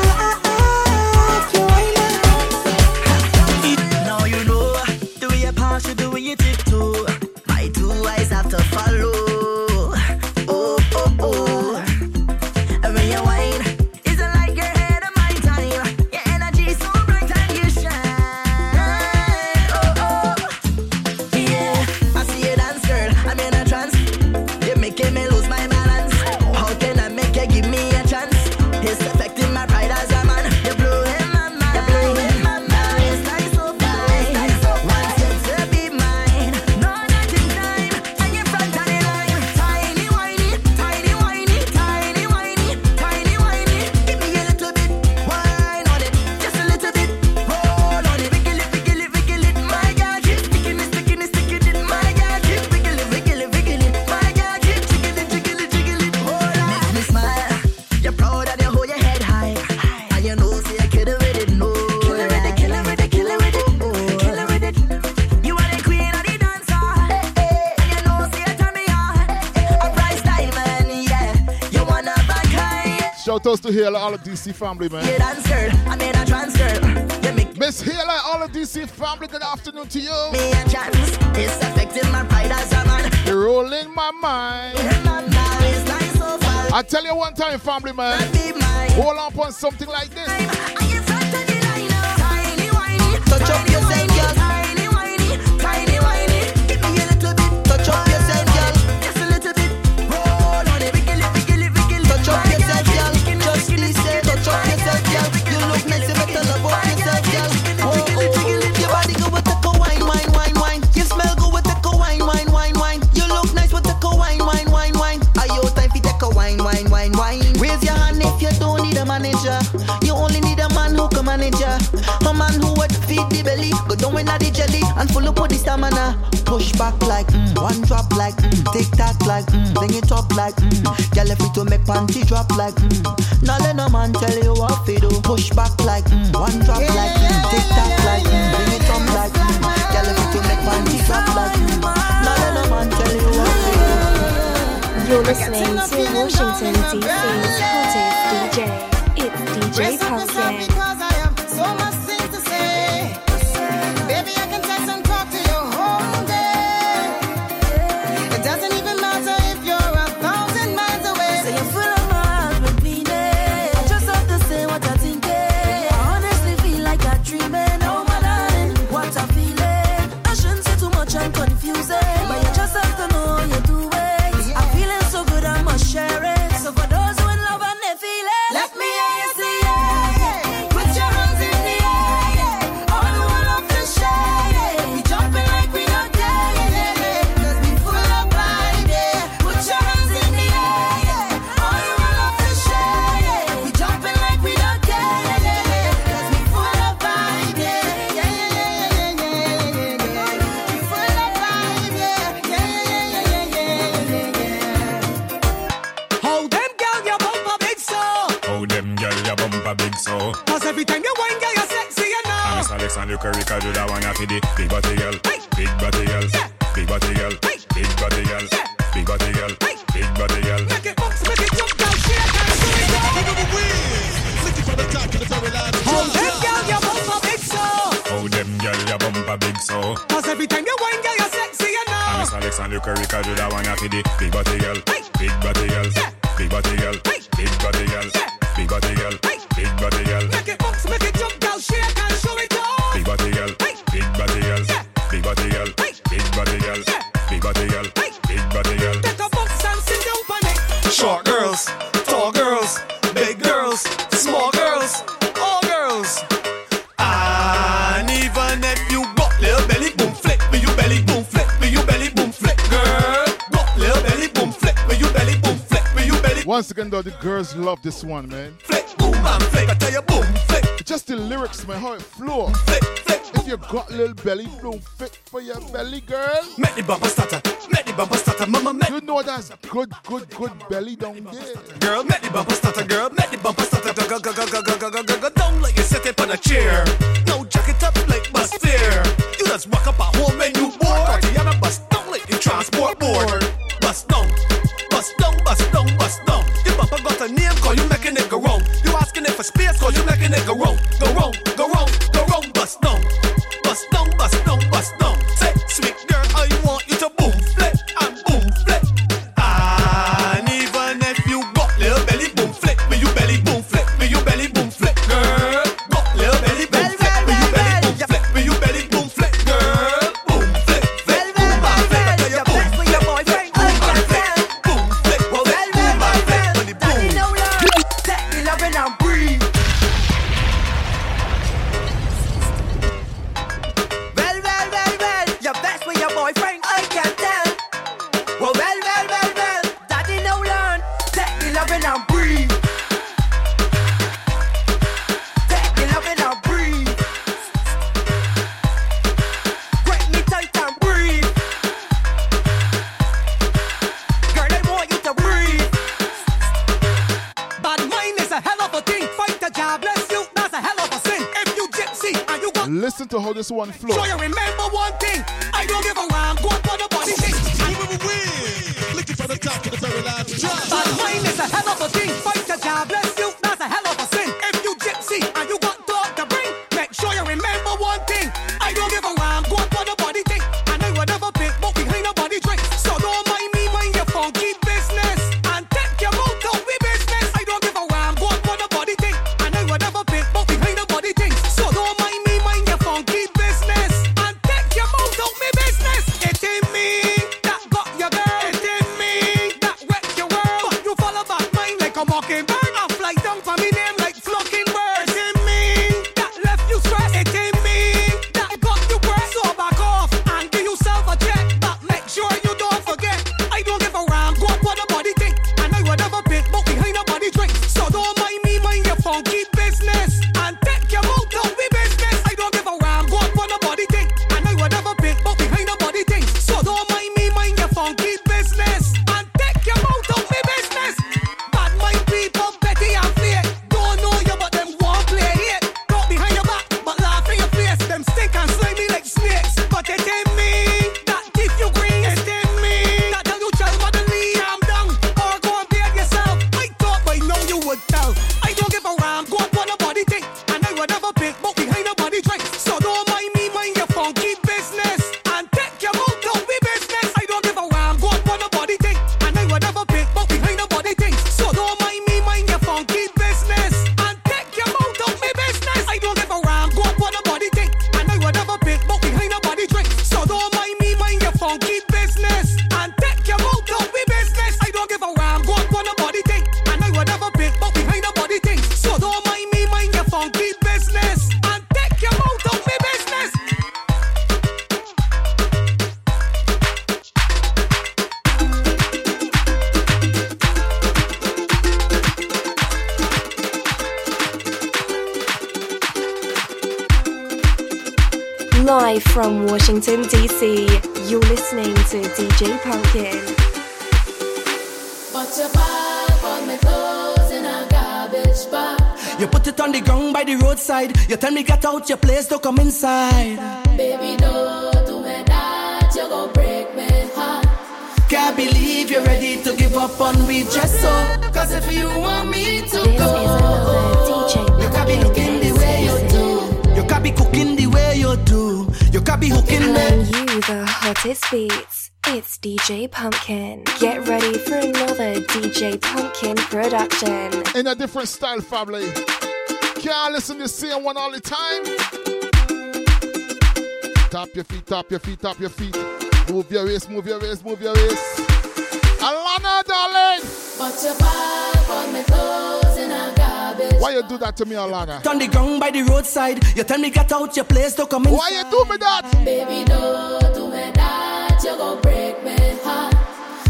[SPEAKER 8] Shout outs all of DC family,
[SPEAKER 18] You
[SPEAKER 8] man.
[SPEAKER 18] dance girl, I made a trans girl. You
[SPEAKER 8] Miss Hila, all of DC family, good afternoon to you.
[SPEAKER 18] me a chance. It's affecting my pride as a man.
[SPEAKER 8] You're rolling my mind.
[SPEAKER 18] My mind is like so far.
[SPEAKER 8] I tell you one time, family, man. Hold on on something like this.
[SPEAKER 18] Tiny whiny, touch up yourself, up with the stamina. Push back like mm, one drop like mm, tick tock like mm, bring it up like mm. Girl, if to make panty drop like mm. Now let no man tell you what to do. Push back like mm, one drop like mm, tick tock like mm, bring it up like mm. Girl, if to make panty drop like mm. Now let no man tell you what to do.
[SPEAKER 15] You're listening
[SPEAKER 2] Live Girls
[SPEAKER 8] love this one, man.
[SPEAKER 2] Flick, boom, man, flick. I tell you, boom, flick.
[SPEAKER 8] Just the lyrics, man, how it flow.
[SPEAKER 2] Flick, flick.
[SPEAKER 8] If you got little belly, bloom fit for your belly, girl.
[SPEAKER 2] Make the bumper stutter, make the bumper stutter, mama. Make
[SPEAKER 8] you know that's good, good, good belly down there.
[SPEAKER 2] Girl, make the bumper stutter.
[SPEAKER 8] this one flow.
[SPEAKER 22] So you remember one
[SPEAKER 15] Washington, D.C., you're listening to DJ Pumpkin.
[SPEAKER 14] But your bag on me clothes in a garbage bag.
[SPEAKER 16] You put it on the ground by the roadside. You tell me get out your place to come inside.
[SPEAKER 14] Baby, don't do me that. You gon' break me heart.
[SPEAKER 16] Can't believe you're ready to give up on me just so. Cause if you want me to go, do. You be hooking
[SPEAKER 15] Playing you the hottest beats. It's DJ Pumpkin. Get ready for another DJ Pumpkin production.
[SPEAKER 8] In a different style, family. Can't listen to the same one all the time. Tap your feet, tap your feet, tap your feet. Move your waist, move your waist, move your waist. Alana, darling.
[SPEAKER 14] But your bag on me
[SPEAKER 8] Why you do that to me, Alana?
[SPEAKER 16] On the ground by the roadside. You tell me get out your place to come inside.
[SPEAKER 8] Why you do me that?
[SPEAKER 14] Baby, don't do me that. You gon' break me heart.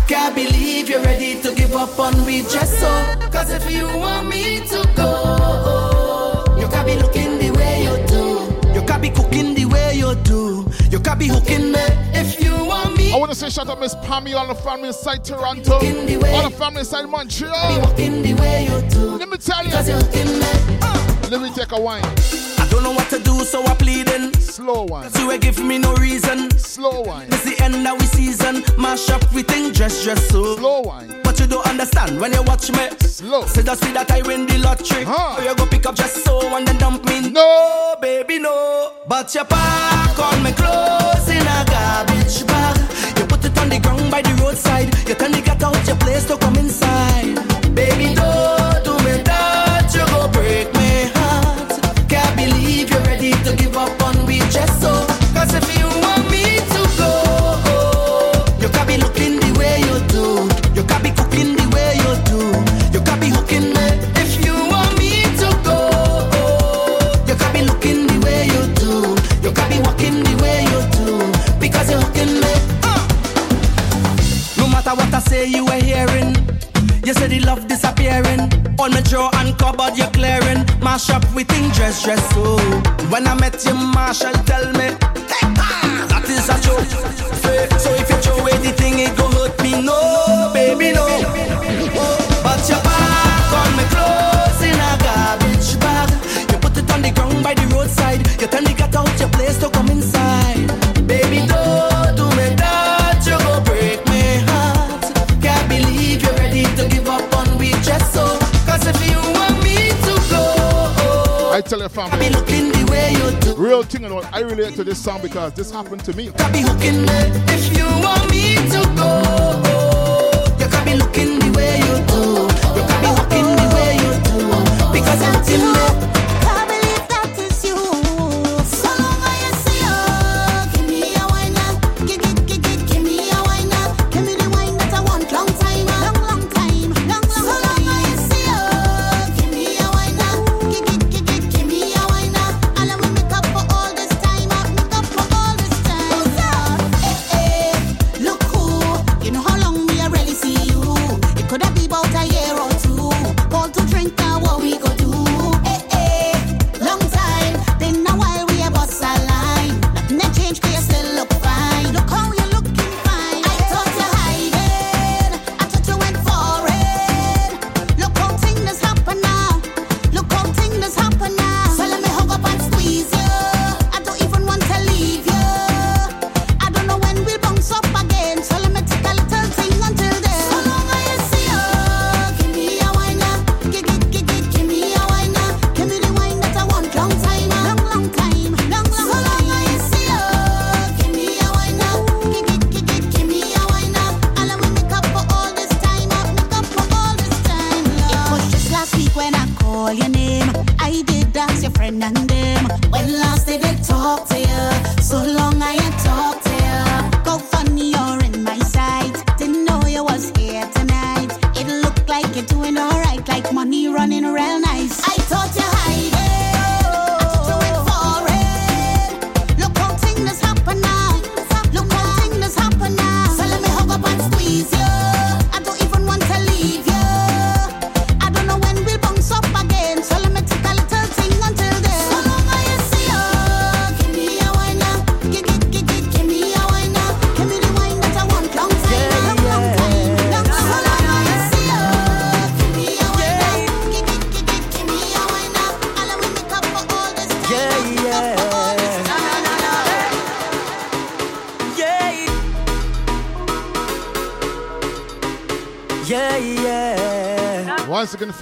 [SPEAKER 16] Can't believe you're ready to give up on me just so. Cause if you want me to go, you can be looking the way you do. You can be cooking the way you do. You can be hooking me if you want me.
[SPEAKER 8] I want to say shout out Miss Pammy, all the family inside Toronto, all the family inside Montreal. Let me tell you. Uh, let me take a wine.
[SPEAKER 16] I don't know what to do, so I'm pleading.
[SPEAKER 8] Slow wine.
[SPEAKER 16] Cause you ain't give me no reason.
[SPEAKER 8] Slow wine.
[SPEAKER 16] It's the end of we season. Mash up we think dress dress so.
[SPEAKER 8] Slow wine.
[SPEAKER 16] But you don't understand when you watch me.
[SPEAKER 8] Slow.
[SPEAKER 16] Say just see that I win the lottery.
[SPEAKER 8] Huh.
[SPEAKER 16] Or you go pick up just so and then dump me.
[SPEAKER 8] No,
[SPEAKER 16] baby, no. But you pack on me clothes in a garbage bag. You put it on the ground by the roadside. You tell me get out your place to come inside. You're clearing. Mash up with thing dress, dress so. When I met you, Marshall
[SPEAKER 8] I tell your family.
[SPEAKER 16] the way you.
[SPEAKER 8] Real thing, you know, I relate to this song because this happened to me.
[SPEAKER 16] Can be hooking me if you want me to go. You can be looking the way you do. You can be hooking the way you do. Because I'm in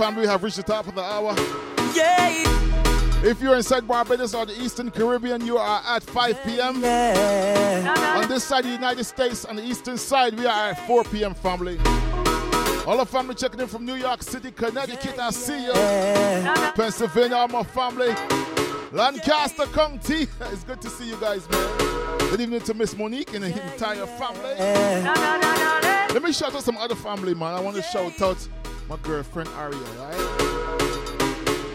[SPEAKER 8] Once again, family, we have reached the top of the hour.
[SPEAKER 23] Yeah.
[SPEAKER 8] If you're inside Barbados or the Eastern Caribbean, you are at 5 p.m. On this side of the United States, on the eastern side, we are at 4 p.m. family. All the family checking in from New York City, Connecticut, I see you. Pennsylvania, all my family. Lancaster County, it's good to see you guys, man. Good evening to Miss Monique and the entire family. Let me shout out some other family, man. I want to shout out my girlfriend Aria, right?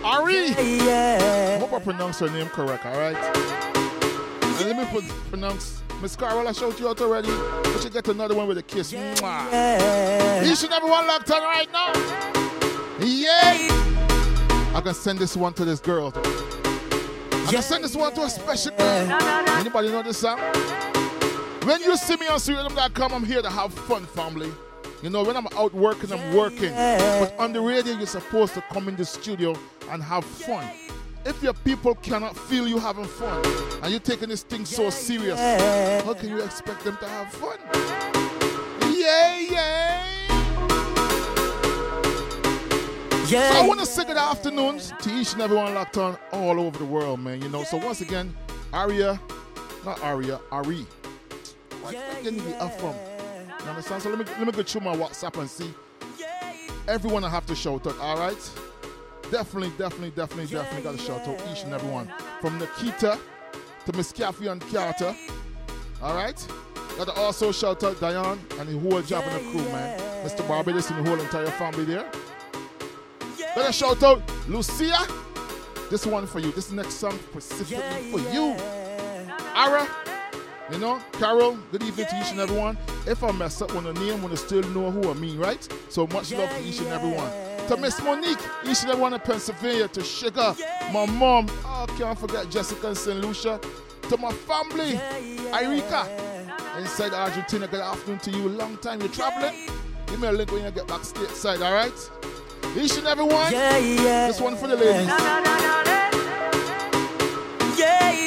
[SPEAKER 8] Ari! I hope I pronounce her name correct, alright? And let me put, pronounce Miss Carol, I showed you out already. But you get another one with a kiss. Mwah. Each and everyone locked on right now. Yeah! I can send this one to this girl. I can send this one to a special girl. Anybody know this song? When you see me on SweetRhythm.com, I'm here to have fun, family. You know, when I'm out working, I'm working. But on the radio, you're supposed to come in the studio and have fun. If your people cannot feel you having fun and you're taking this thing so serious, how can you expect them to have fun? Yeah, yeah.
[SPEAKER 23] Yeah.
[SPEAKER 8] So I want to say good afternoon to each and everyone locked on all over the world, man. You know, so once again, Aria, not Aria, Ari. Where getting the F from? You understand? So let me let me go through my WhatsApp and see. Everyone I have to shout out, all right? Definitely, definitely, definitely, definitely got to shout out each and everyone. From Nikita to Miss Kathy and Carter. All right? Got to also shout out Diane and the whole job and the crew, man. Mr. Barbados and the whole entire family there. To shout out Lucia. This one for you. This next song specifically for you. Ara, you know, Carol, good evening to each and everyone. If I mess up on the name, want to still know who I mean, right? So much love to each and everyone. To Miss Monique, each and everyone in Pennsylvania, to Sugar, my mom, oh, can't forget Jessica and St. Lucia. To my family, Irika, inside Argentina, good afternoon to you. Long time you're traveling. Give me a link when you get back stateside, all right? Each and everyone,
[SPEAKER 23] Yeah, yeah.
[SPEAKER 8] this one for the ladies.
[SPEAKER 23] Yeah, yeah, yeah.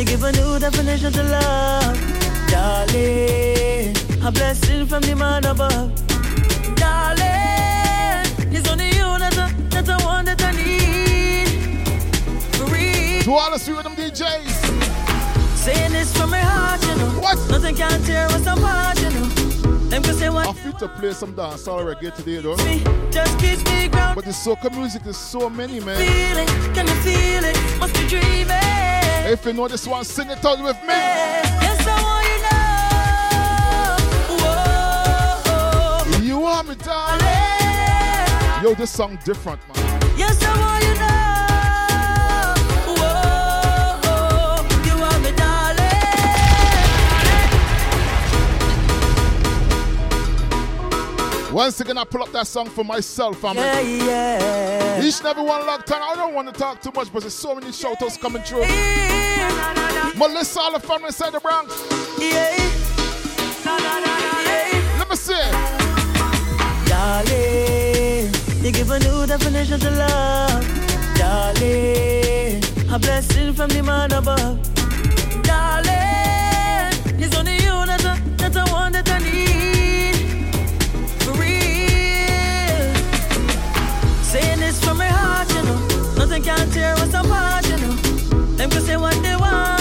[SPEAKER 23] You give a new definition to love. Darling, a blessing from the man above. Darling, it's only you that I, that I want that I need. For real.
[SPEAKER 8] To all the sweet rhythm DJs.
[SPEAKER 23] Saying this from my heart, you know.
[SPEAKER 8] What?
[SPEAKER 23] Nothing can tear us apart, you know. Them can say what
[SPEAKER 8] I feel to play some dancehall reggae today, though.
[SPEAKER 23] just keeps me grounded.
[SPEAKER 8] But the soca music is so many, man.
[SPEAKER 23] Feel it, can you feel it? Must be dreaming.
[SPEAKER 8] If you know this one, sing it out with me.
[SPEAKER 23] Yes, I want you know. Whoa,
[SPEAKER 8] You are me, darling. Yo, this song different, man.
[SPEAKER 23] yes, I want you know. Whoa, you are my darling.
[SPEAKER 8] Once again, I pull up that song for myself, family.
[SPEAKER 23] Yeah, yeah.
[SPEAKER 8] Each and every one locked on. I don't want to talk too much, but there's so many shout outs coming through. Melissa, all the family inside the Bronx. Let me see.
[SPEAKER 23] Darling, you give a new definition to love. Darling, a blessing from the man above. Darling, it's only you that I, that I want that I need. For real. Saying this from my heart, you know. Nothing can tear us apart. Them can say what they want,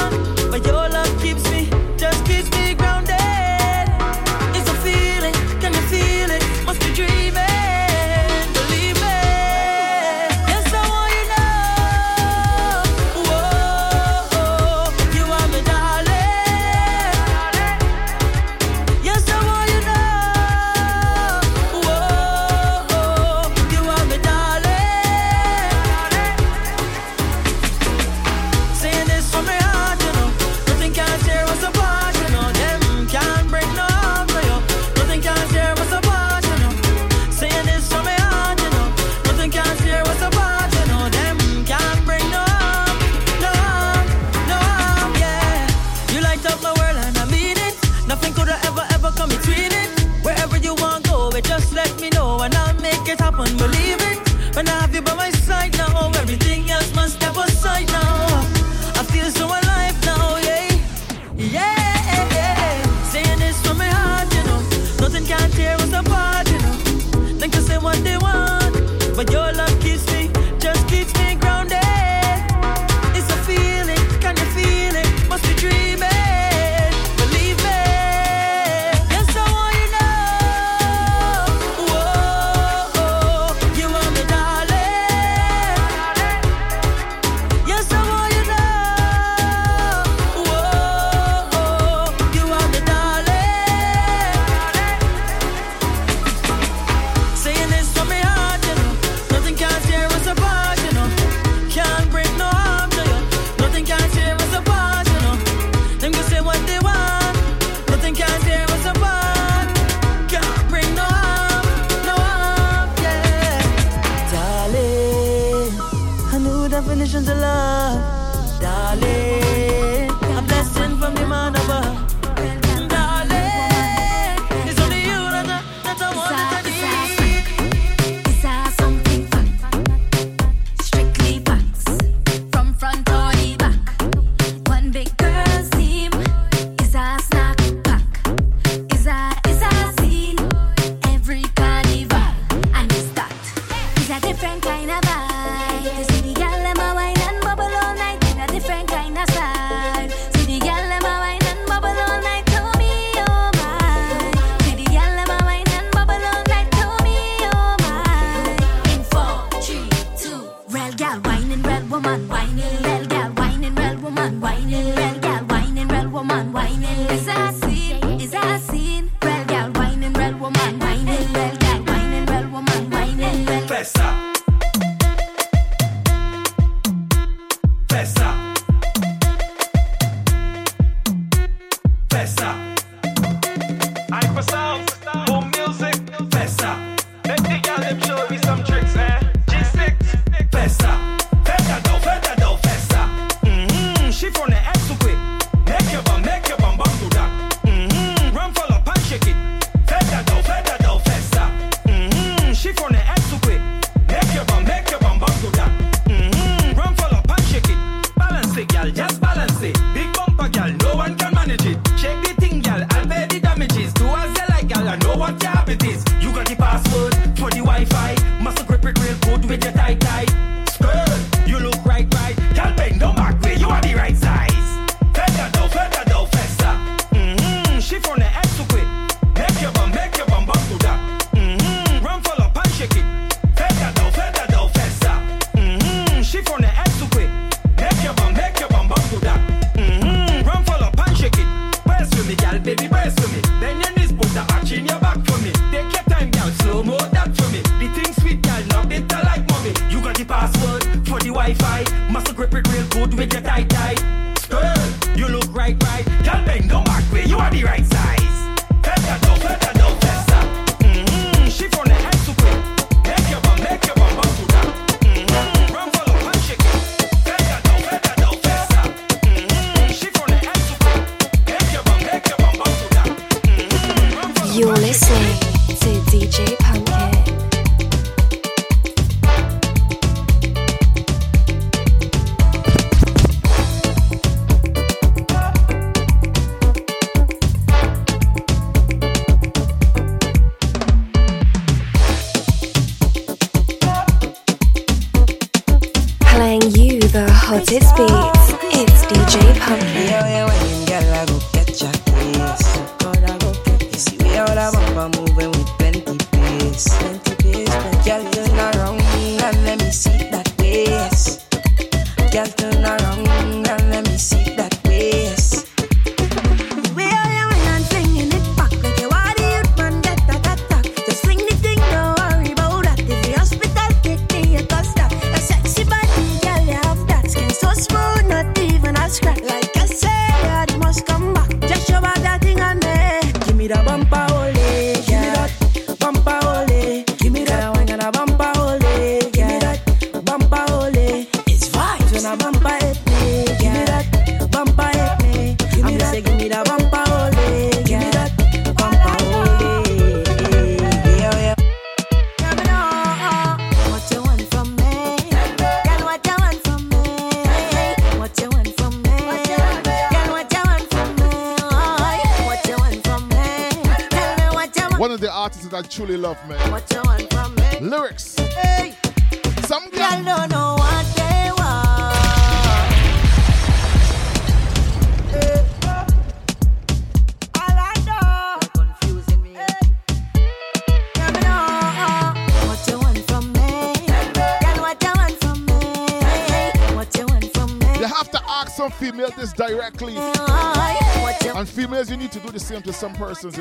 [SPEAKER 16] some
[SPEAKER 6] persons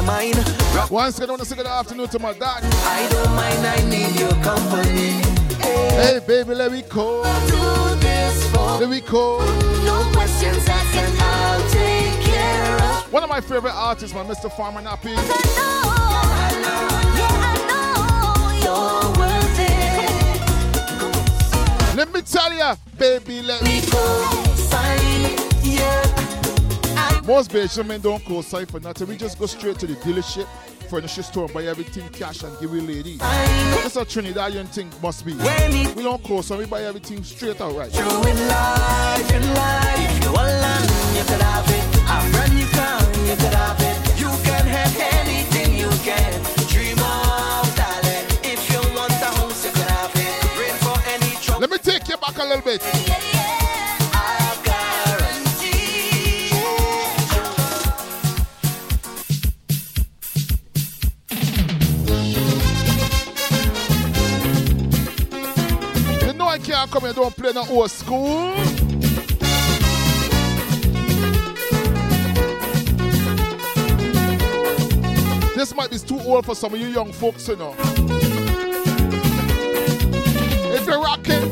[SPEAKER 24] of
[SPEAKER 25] mine. Rock
[SPEAKER 6] Once again, I want to say good afternoon to my dad.
[SPEAKER 25] I don't mind, I need your company.
[SPEAKER 6] Hey, hey baby, let me go. Let me go.
[SPEAKER 25] No questions asked, I'll take care of.
[SPEAKER 6] One of my favorite artists, my Mr. Farmer Nappy. Let me tell ya, baby, let me
[SPEAKER 25] go. Sign, yeah.
[SPEAKER 6] Most Benjamin don't co-sign for nothing. We just go straight to the dealership, furniture store, and buy everything cash and give it lady. That's a Trinidadian thing must be. We don't co-sign, we buy everything straight out right. Let me take you back a little bit.
[SPEAKER 8] Come here, don't play no old school. This might be too old for some of you young folks, you know. If you're rocking,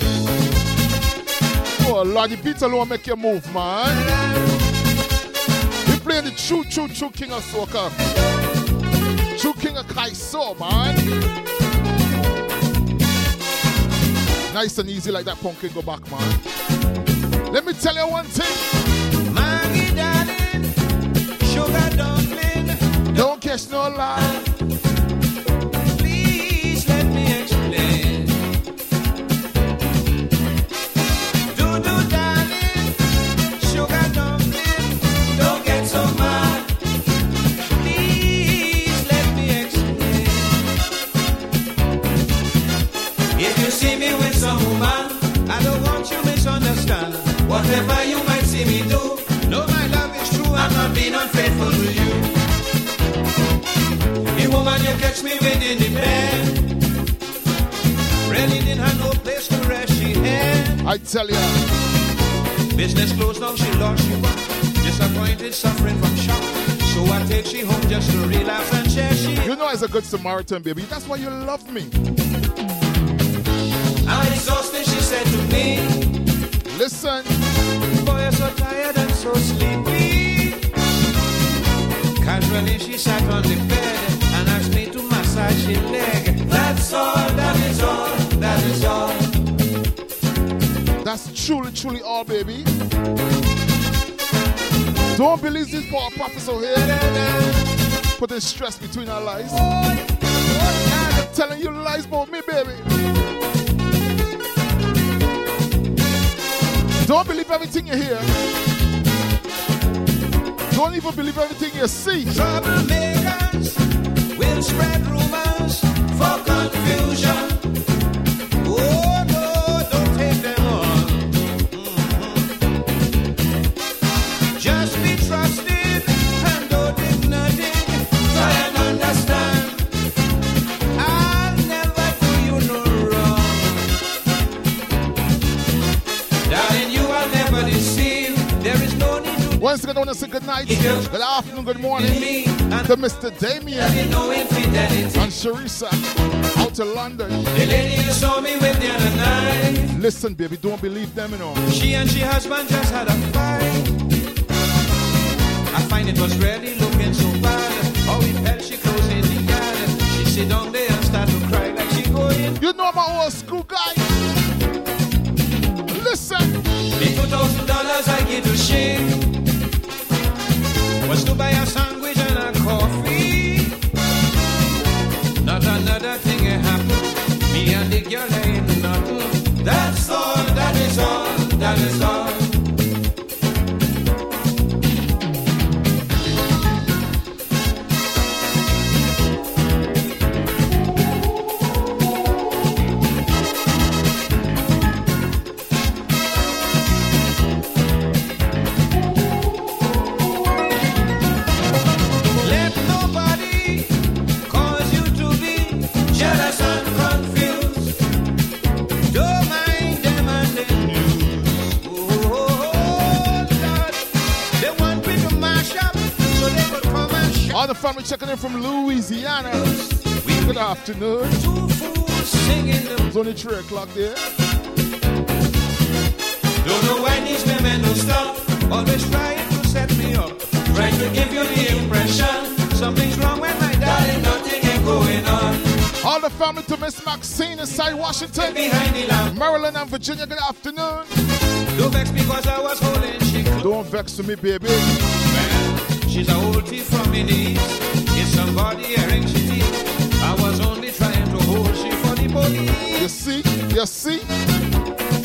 [SPEAKER 8] oh Lord, the beat alone make you move, man. We playing the true, true, true king of soca. True king of Kaiso, man. Nice and easy like that pumpkin go back, man. Let me tell you one thing.
[SPEAKER 26] Maggie, darling, sugar dumpling.
[SPEAKER 8] Don't catch no lie.
[SPEAKER 26] Woman, I don't want you to misunderstand. Whatever you might see me do, know my love is true. I'm not being unfaithful to you. The woman you catch me with in the bed really didn't have no place to rest she had.
[SPEAKER 8] I tell ya.
[SPEAKER 26] Business closed down, she lost she won. Disappointed, suffering from shock. So I take she home just to relax and share she.
[SPEAKER 8] You know, as a good Samaritan, baby, that's why you love me.
[SPEAKER 26] I'm exhausted, she said to me.
[SPEAKER 8] Listen.
[SPEAKER 26] Boy, you're so tired and so sleepy. Casually, she sat on the bed and asked me to massage her leg. That's all, that is all, that is all.
[SPEAKER 8] That's truly, truly all, baby. Don't believe this poor professor here. Putting stress between our lives. Telling you lies about me, baby. Don't believe everything you hear. Don't even believe everything you see.
[SPEAKER 26] Troublemakers will spread rumors for confusion.
[SPEAKER 8] I want to say good night, good afternoon, good morning to Mr. Damien and Sharisa out to London.
[SPEAKER 26] The lady you saw me with the other night.
[SPEAKER 8] Listen, baby, don't believe them, you know.
[SPEAKER 26] She and she husband just had a fight. I find it was really looking so bad. How he felt she close in the yard. She sit down there and start to cry like she going.
[SPEAKER 8] You know my old school guy. From Louisiana. Good afternoon. It's only 3 o'clock there.
[SPEAKER 26] Don't know why these women don't stop. Always trying to set me up. Trying to give you the impression something's wrong with my darling. Nothing ain't going on.
[SPEAKER 8] All the family to Miss Maxine inside Washington,
[SPEAKER 26] Behind the lamp.
[SPEAKER 8] Maryland, and Virginia. Good afternoon.
[SPEAKER 26] Don't vex because I was holding she
[SPEAKER 8] Don't vex to me, baby.
[SPEAKER 26] She's a old thief from the Somebody hearing she thief. I was only trying to hold she for the police.
[SPEAKER 8] You see? You see?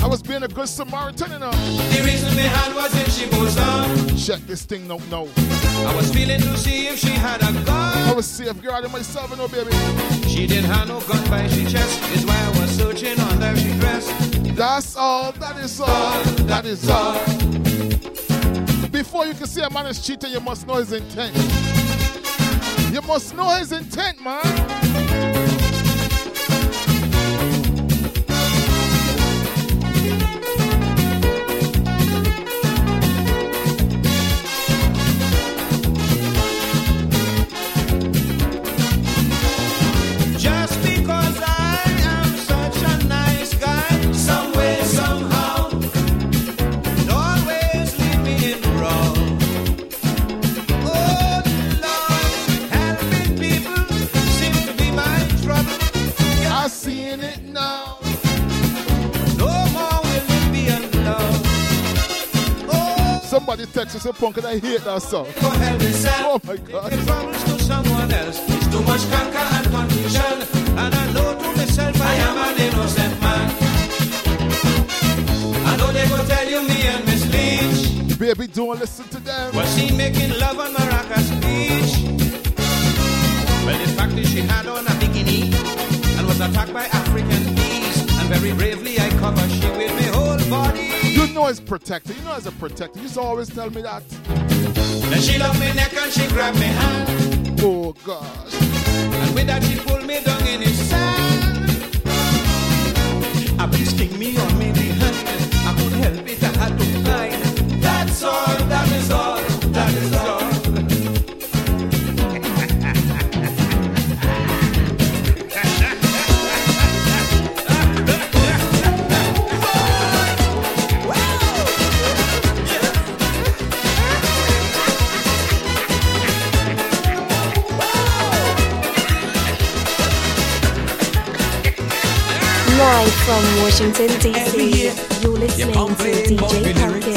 [SPEAKER 8] I was being a good Samaritan, you know.
[SPEAKER 26] The reason behind was if she goes on.
[SPEAKER 8] Check this thing no, no.
[SPEAKER 26] I was feeling to see if she had a gun.
[SPEAKER 8] I was safeguarding myself, you know, baby.
[SPEAKER 26] She didn't have no gun by she chest. Is why I was searching under she dress.
[SPEAKER 8] That's all, that is all, that is all. Before you can see a man is cheating, you must know his intent. You must know his intent, man. the Texas punk and I hate that song.
[SPEAKER 26] Oh
[SPEAKER 8] my god.
[SPEAKER 26] To someone else. It's too much and confusion. And I know to myself I am an innocent man. I know they tell you me and Miss Leach.
[SPEAKER 8] Baby, don't listen to them.
[SPEAKER 26] Was she making love on Maracas Beach? Well, the fact, she had on a bikini and was attacked by African bees. And very bravely I covered she with my whole body.
[SPEAKER 8] You know it's protector. You know it's a protector. You always tell me that.
[SPEAKER 26] Then she loved me neck and she grabbed me hand.
[SPEAKER 8] Oh gosh.
[SPEAKER 26] And with that she pulled me down in the sand. I've been sting me on me the hand. I could help it, I had to find. That's all.
[SPEAKER 27] From Washington, D.C., you're listening to
[SPEAKER 15] DJ Pumpkin.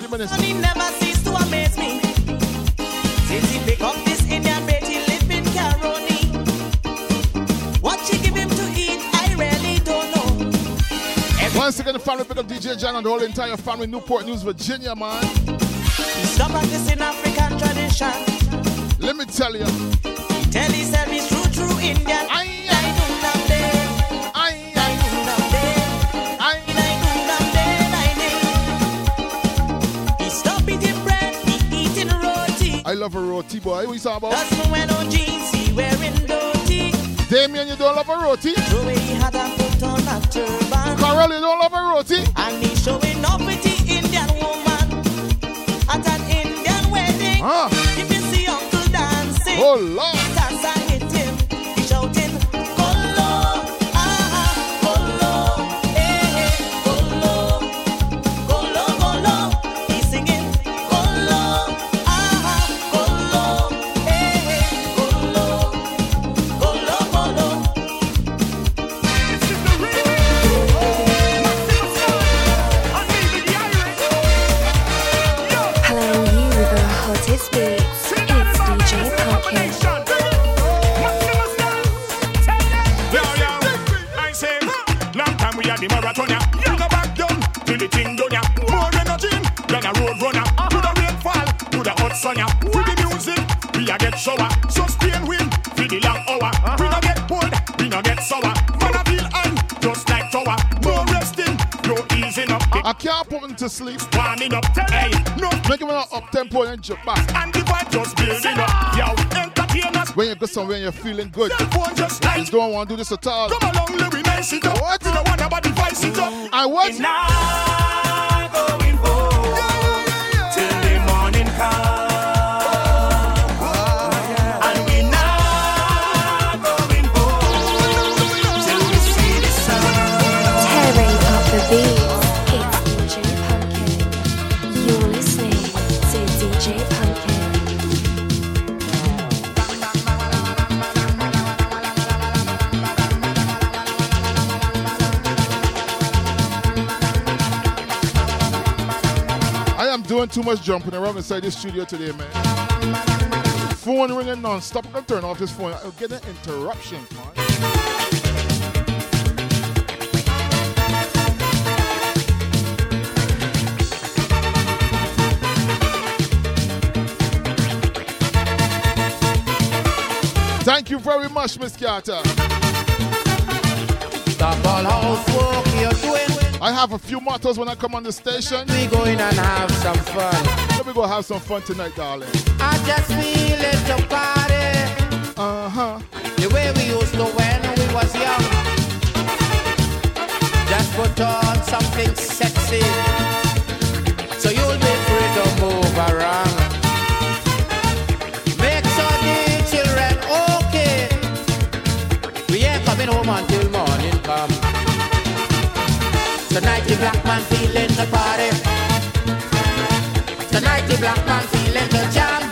[SPEAKER 8] 30 minutes.
[SPEAKER 25] He never ceased to amaze me. Since he pick up this Indian bait, he live in Caroni. What she give him to eat, I really don't know.
[SPEAKER 8] Once again, the family pick up DJ John and the whole entire family, Newport News, Virginia, man.
[SPEAKER 25] Stop practicing African tradition.
[SPEAKER 8] Let me tell you.
[SPEAKER 25] Tell He himself he's true, true Indian. I
[SPEAKER 8] love a roti, boy. What you talking about?
[SPEAKER 25] No jeans, he wearing dirty.
[SPEAKER 8] Damien, you don't love a roti?
[SPEAKER 25] The had a put on a turban.
[SPEAKER 8] Carol, you don't love a roti?
[SPEAKER 25] And he showing off with the Indian woman at an Indian wedding. Ah. If you see Uncle dancing,
[SPEAKER 8] Oh, Lord. To sleep.
[SPEAKER 15] Warming up, hey, no.
[SPEAKER 8] Make him an up tempo and jump back.
[SPEAKER 15] And the vibe just building up. Ah. Yo, entertainers.
[SPEAKER 8] When you go somewhere and you're feeling good,
[SPEAKER 15] just like
[SPEAKER 8] you don't want to do this at all.
[SPEAKER 15] Come along, let me mess it up.
[SPEAKER 8] What?
[SPEAKER 15] You don't want nobody vice it up.
[SPEAKER 8] I what?
[SPEAKER 15] Now
[SPEAKER 8] doing too much jumping around inside this studio today, man. Phone ringing non-stop. I'm gonna turn off this phone. I'm getting interruptions, man. Thank you very much, Miss Carter.
[SPEAKER 28] Stop all housework you're doing.
[SPEAKER 8] I have a few mottos when I come on the station.
[SPEAKER 28] We go in and have some fun.
[SPEAKER 8] Let me go have some fun tonight, darling.
[SPEAKER 28] I just feel it to party.
[SPEAKER 8] Uh huh.
[SPEAKER 28] The way we used to when we was young. Just put on something sexy. So you'll be free to move around. Tonight the black man feeling the party. Tonight the black man feeling the jam,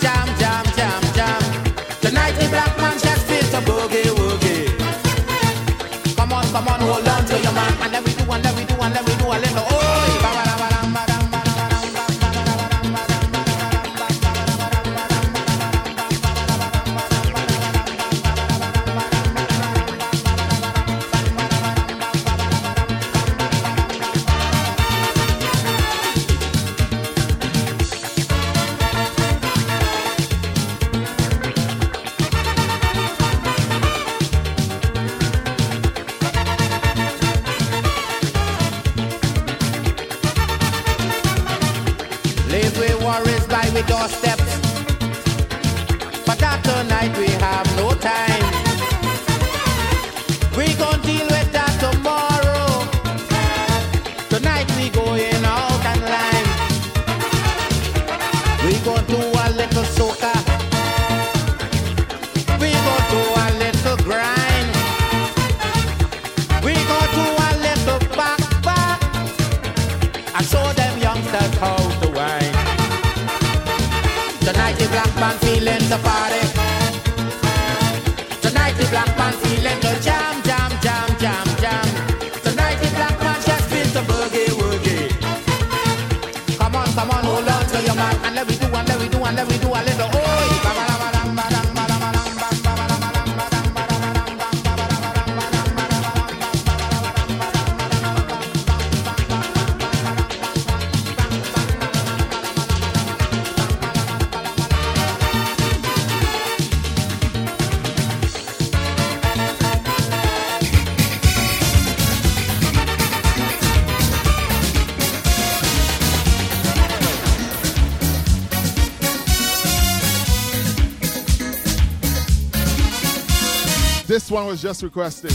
[SPEAKER 8] This one was just requested.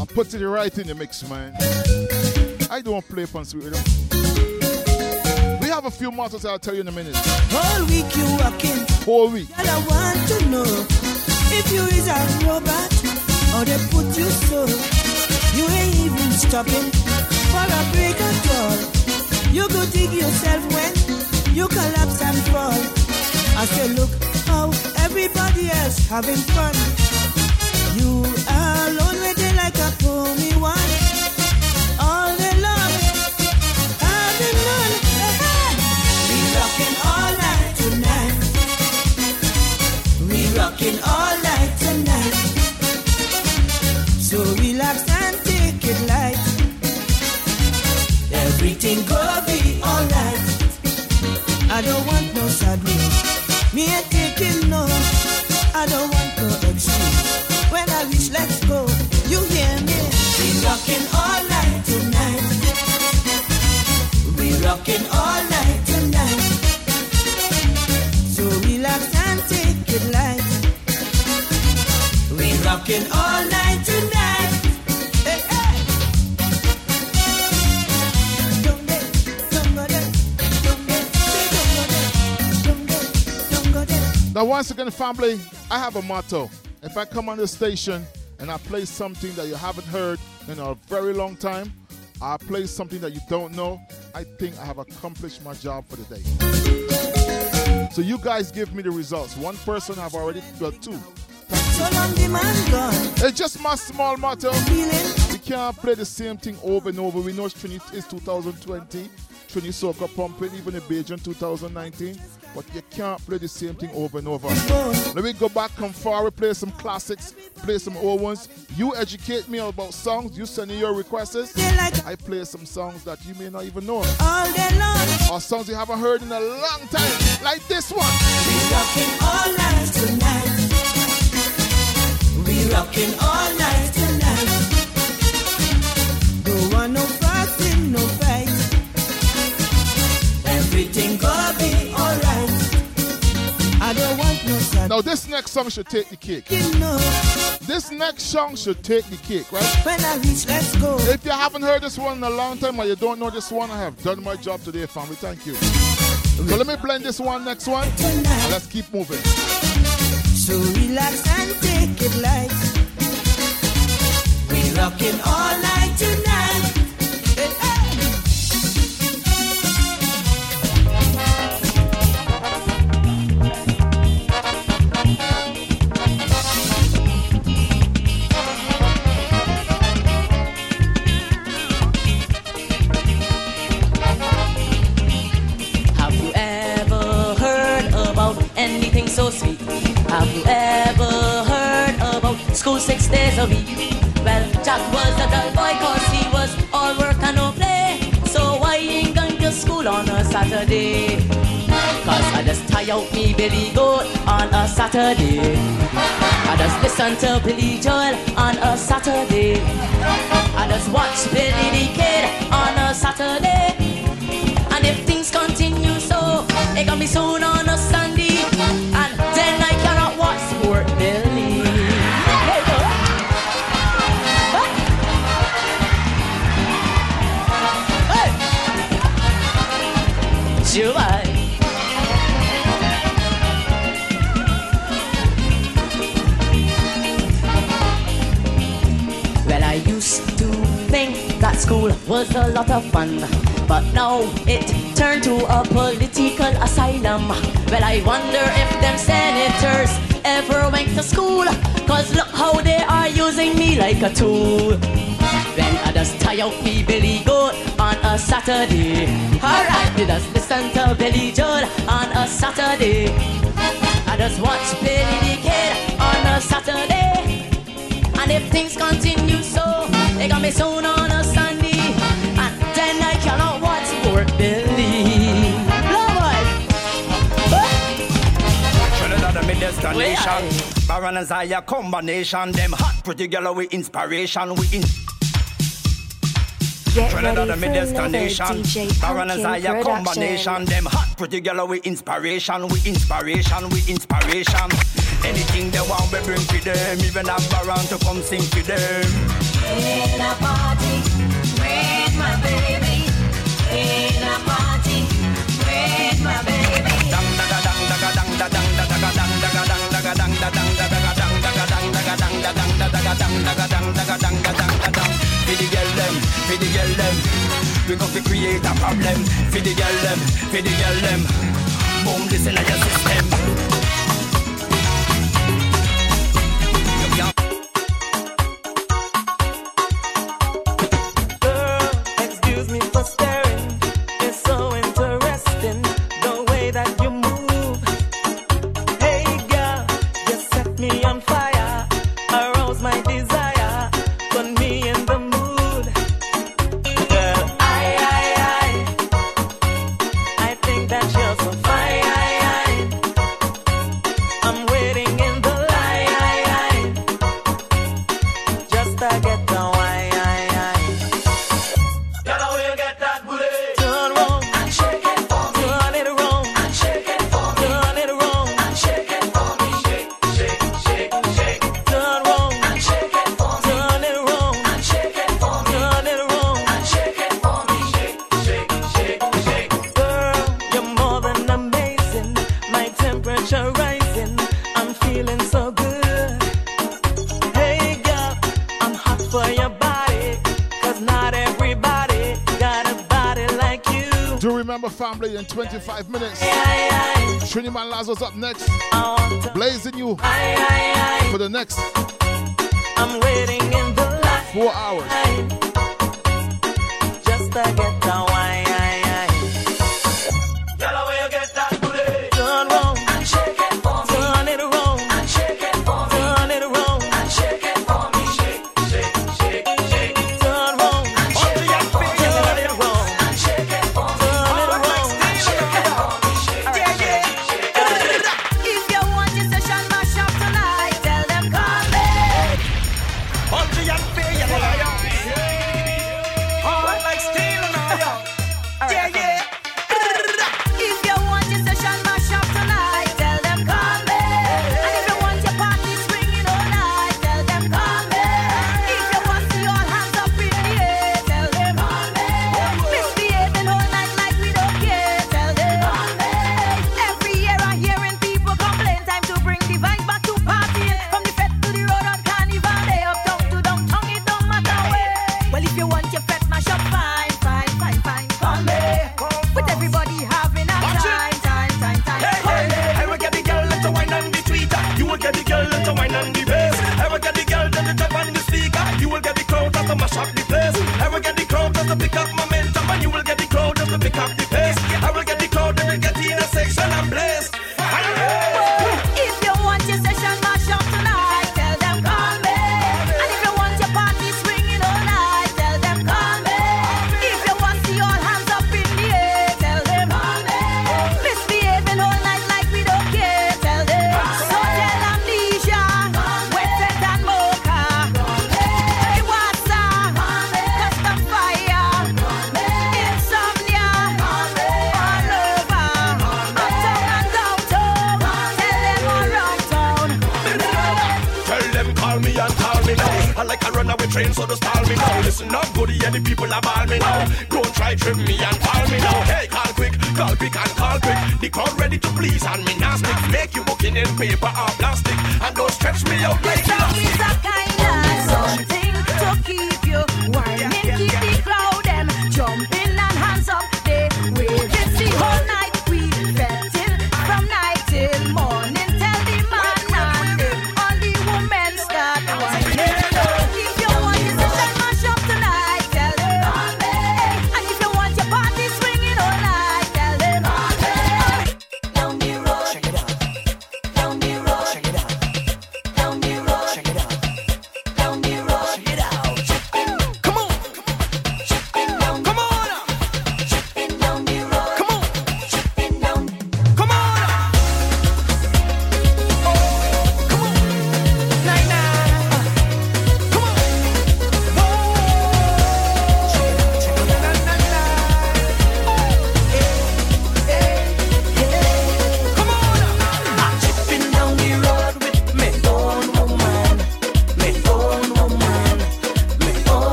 [SPEAKER 8] I put it right in the mix, man. I don't play fun sweet rhythm. We have a few mottos I'll tell you in a minute.
[SPEAKER 18] Whole week you walking.
[SPEAKER 8] Whole week.
[SPEAKER 18] Girl, I want to know if you is a robot or they put you so. You ain't even stopping for a break at all. You go dig yourself when you collapse and fall. I say, look how everybody else having fun. Like a
[SPEAKER 8] Now, once again, family, I have a motto. If I come on the station and I play something that you haven't heard in a very long time, I play something that you don't know, I think I have accomplished my job for the day. So you guys give me the results. One person I've already got two. It's just my small motto. We can't play the same thing over and over. We know Trini is 2020, Trini Soca pumping, even in Beijing 2019. But you can't play the same thing over and over. Let me go back, come We play some classics, play some old ones. You educate me about songs. You send me your requests. I play some songs that you may not even know.
[SPEAKER 18] All day long.
[SPEAKER 8] Or songs you haven't heard in a long time, like this one.
[SPEAKER 18] We rocking all night tonight. We rocking all night tonight. Don't want no
[SPEAKER 8] Now, this next song should take the cake. This next song should take the cake, right?
[SPEAKER 18] when I reach, let's go.
[SPEAKER 8] If you haven't heard this one in a long time or you don't know this one, I have done my job today, family. Thank you. So let me blend this one, next one, and let's keep moving.
[SPEAKER 18] So relax and take it light. We rocking all night tonight.
[SPEAKER 7] Have you ever heard about school six days a week? Well, Jack was a dull boy cause he was all work and no play. So why ain't going to school on a Saturday? Cause I just tie out me Billy Goat on a Saturday. I just listen to Billy Joel on a Saturday. I just watch Billy the Kid on a Saturday. And if things continue so, it gonna be soon on a Sunday. School was a lot of fun, but now it turned to a political asylum. Well, I wonder if them senators ever went to school, cause look how they are using me like a tool. Then I just tie out me Billy Goat on a Saturday. Alright, we just listen to Billy Joel on a Saturday. I just watch Billy the Kid on a Saturday. And if things continue so, they got me soon on a Sport Billy.
[SPEAKER 27] Trinidad and me destination. Baron and Zaya combination. Them hot pretty girl with inspiration. We in.
[SPEAKER 15] Get
[SPEAKER 27] Trinidad and me destination. Baron and Zaya combination. Them hot pretty girl with inspiration. We inspiration. We inspiration. Anything they want, we bring to them. Even a Baron to come sing to them.
[SPEAKER 18] In a party with my baby. A.
[SPEAKER 27] Fi the. We go fi create a problem. Fi the girl them, fi the girl them. Boom, this in your system.
[SPEAKER 29] In
[SPEAKER 25] 25 minutes. Trini Man Lazo's up next. Blazing you for the next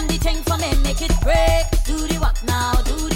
[SPEAKER 30] jam the thing for me,
[SPEAKER 31] make
[SPEAKER 32] it break. Do the walk now,
[SPEAKER 8] do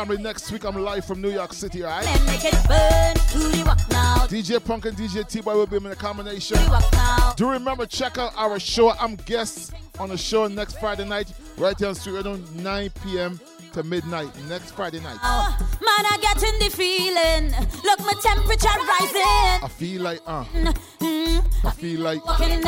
[SPEAKER 8] family, next week I'm live from New York City, alright?
[SPEAKER 7] Make it burn. Do the walk now.
[SPEAKER 8] DJ Punk and DJ T-Boy will be in the combination.
[SPEAKER 7] Do the walk now.
[SPEAKER 8] Do remember, check out our show. I'm guest on the show next Friday night, right here on Street Radio, 9 p.m. to midnight, next Friday night.
[SPEAKER 7] Oh, man, I getting the feeling. Look, my temperature rising.
[SPEAKER 8] I feel like, uh,
[SPEAKER 7] Mm,
[SPEAKER 8] I feel like,
[SPEAKER 7] walking.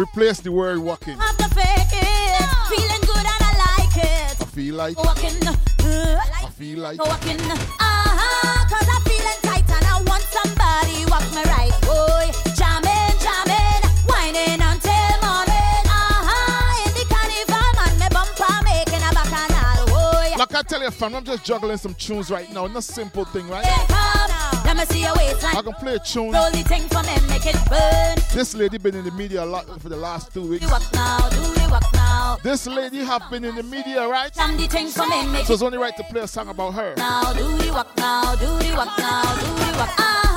[SPEAKER 8] replace the word walking.
[SPEAKER 7] Have to fake it. Feeling good and I like it.
[SPEAKER 8] I feel like,
[SPEAKER 7] Walking. Uh,
[SPEAKER 8] I feel like,
[SPEAKER 7] walking. Uh-huh, cause I'm feeling tight and I want somebody walk me right. Boy, jamming, jamming, wining until morning. Uh-huh, in the carnival, man, me bumper making a bacchanal. Boy,
[SPEAKER 8] like I tell you, fam, I'm just juggling some tunes right now. Not simple thing, right?
[SPEAKER 7] come, me see your waistline.
[SPEAKER 8] I can play a tune.
[SPEAKER 7] Roll the thing for me, make it burn.
[SPEAKER 8] This lady been in the media a lot for the last two weeks.
[SPEAKER 7] Now, do the walk now.
[SPEAKER 8] This lady have been in the media, right?
[SPEAKER 7] Jam the thing for me,
[SPEAKER 8] So it's only right to play a song about her.
[SPEAKER 7] now, do the walk now, do the walk now, do the walk.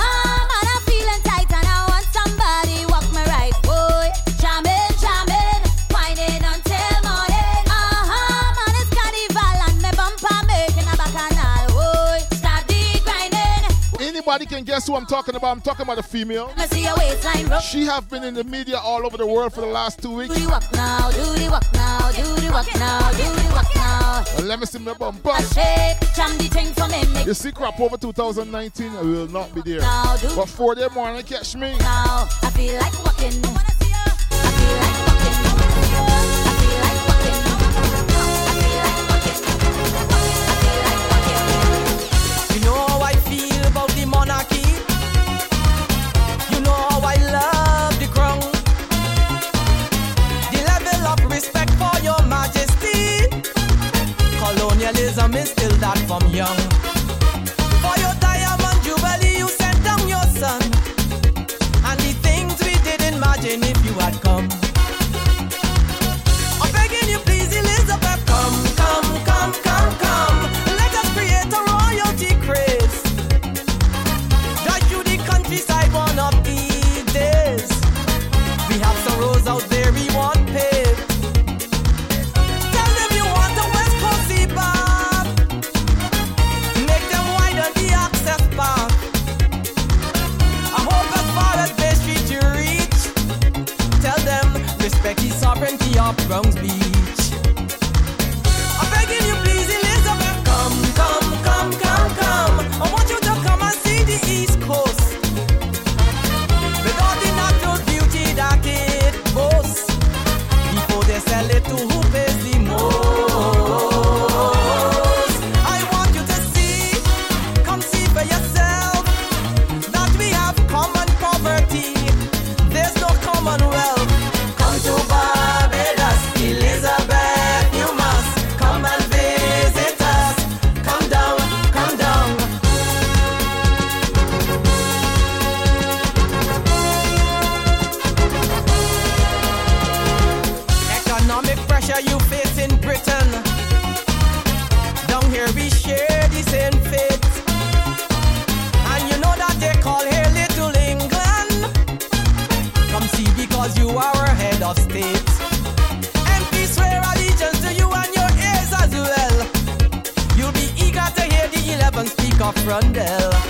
[SPEAKER 8] Anybody can guess who I'm talking about? I'm talking about a female.
[SPEAKER 7] Let me see your waistline, rock.
[SPEAKER 8] She have been in the media all over the world for the last two weeks. Let me see my bumper.
[SPEAKER 7] I shake, jam the thing for
[SPEAKER 8] You see, Crop Over 2019, I will not be there. But Foreday morning, catch me.
[SPEAKER 7] now. I feel like walking.
[SPEAKER 33] Is that from young. For your diamond jubilee, you sent down your son. And the things we didn't imagine if you had come. Sovereignty of Bronx speak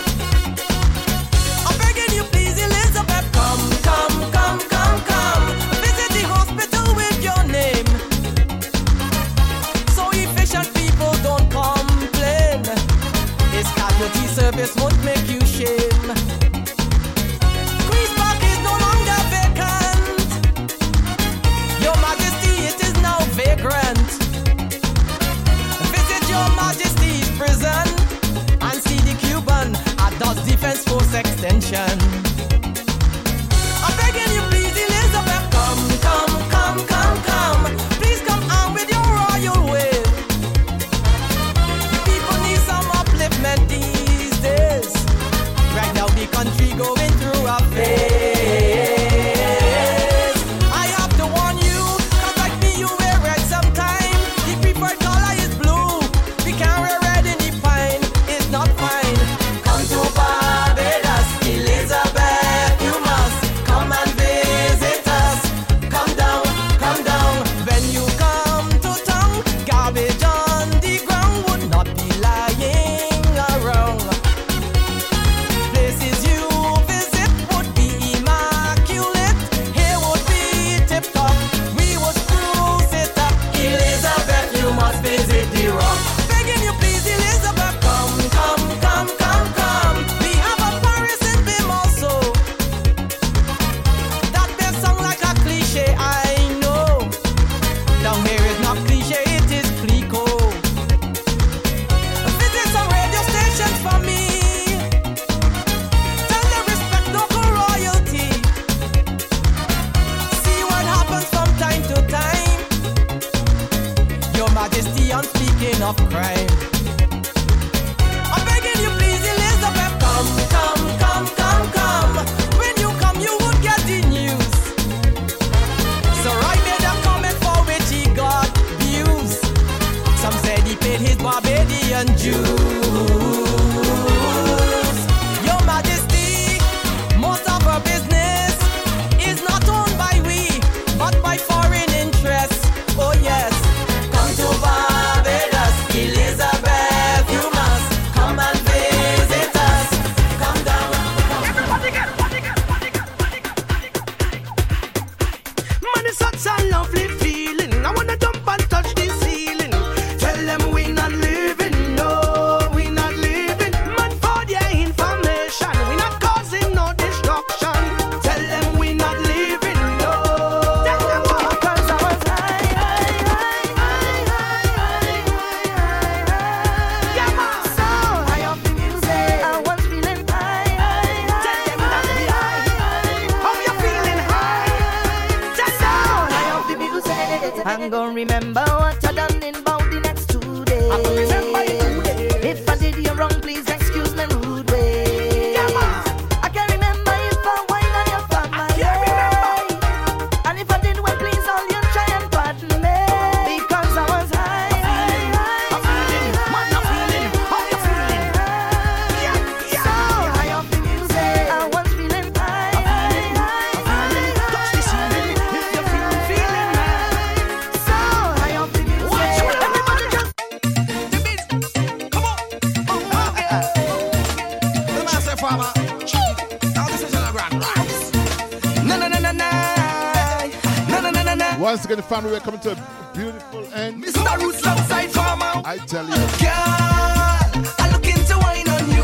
[SPEAKER 33] and
[SPEAKER 8] we're coming to a beautiful end.
[SPEAKER 9] Mr. Roots Outside Farmer.
[SPEAKER 8] I tell you.
[SPEAKER 9] Girl, I look into wine on you.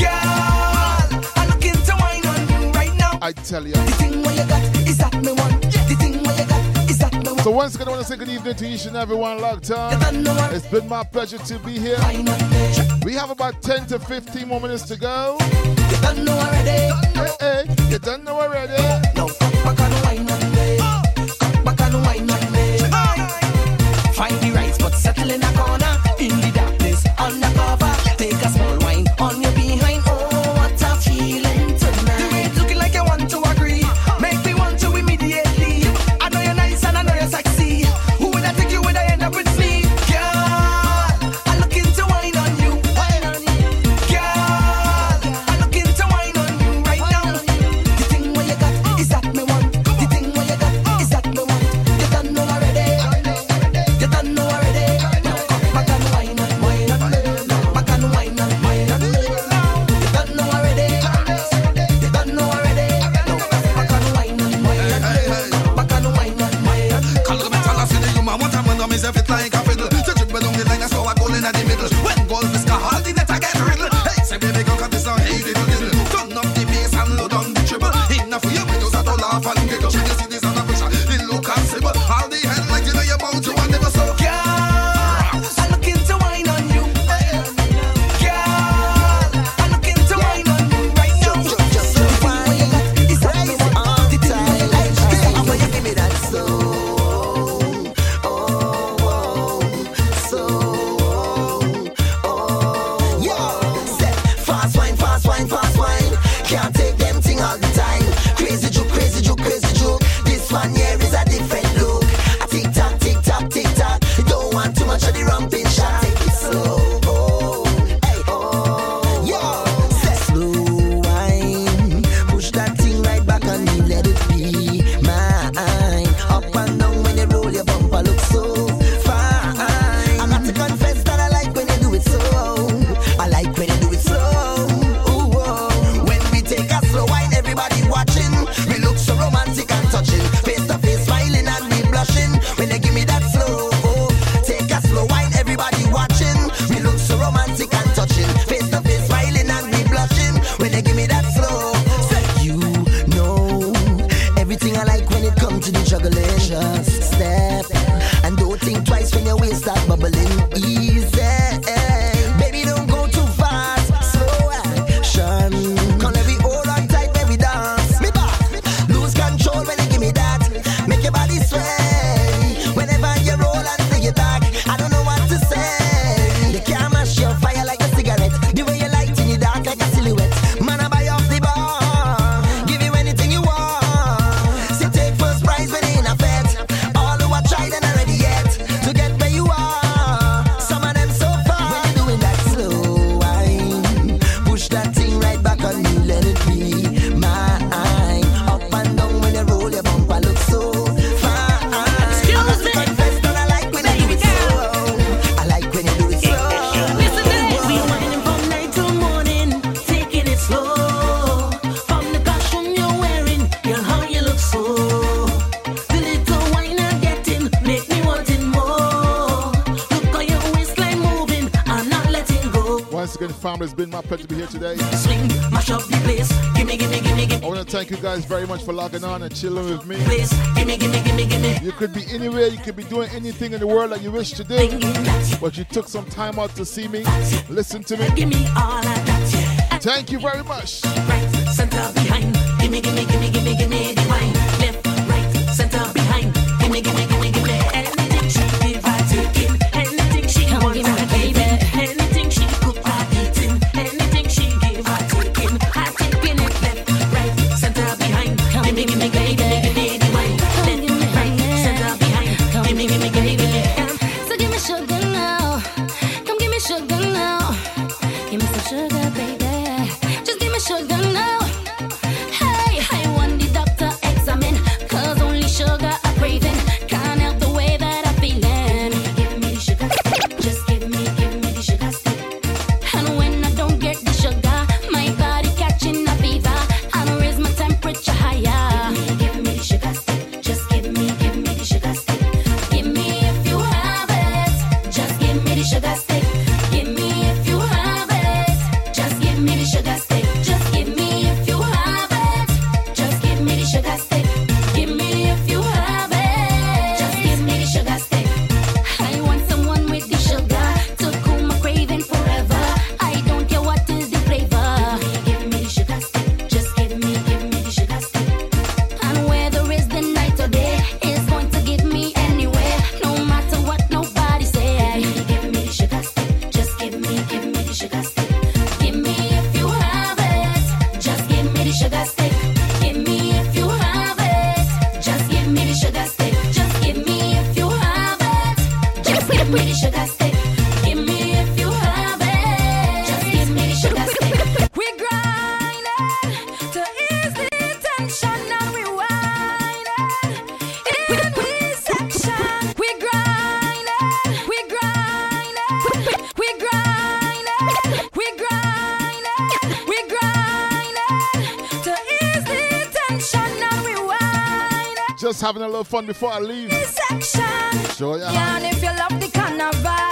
[SPEAKER 9] Girl, I look into wine on you right now.
[SPEAKER 8] I tell you.
[SPEAKER 9] The thing what you got is that me one. The thing what you got is that me one.
[SPEAKER 8] So once again, I want to say good evening to each and everyone locked on. It's been my pleasure to be here. We have about 10 to 15 more minutes to go.
[SPEAKER 9] You don't know already.
[SPEAKER 8] Hey, hey, you don't know already.
[SPEAKER 9] No.
[SPEAKER 8] delicious. Thank you guys very much for logging on and chilling with me.
[SPEAKER 6] Please, gimme, gimme, gimme,
[SPEAKER 8] you could be anywhere, you could be doing anything in the world that you wish to do, but you took some time out to see me, listen to me. Thank you very much.
[SPEAKER 6] Right, center behind. Gimme, gimme, gimme, gimme, gimme the wine.
[SPEAKER 8] fun before I leave. sure ya.
[SPEAKER 20] Yeah, and if you love the carnival.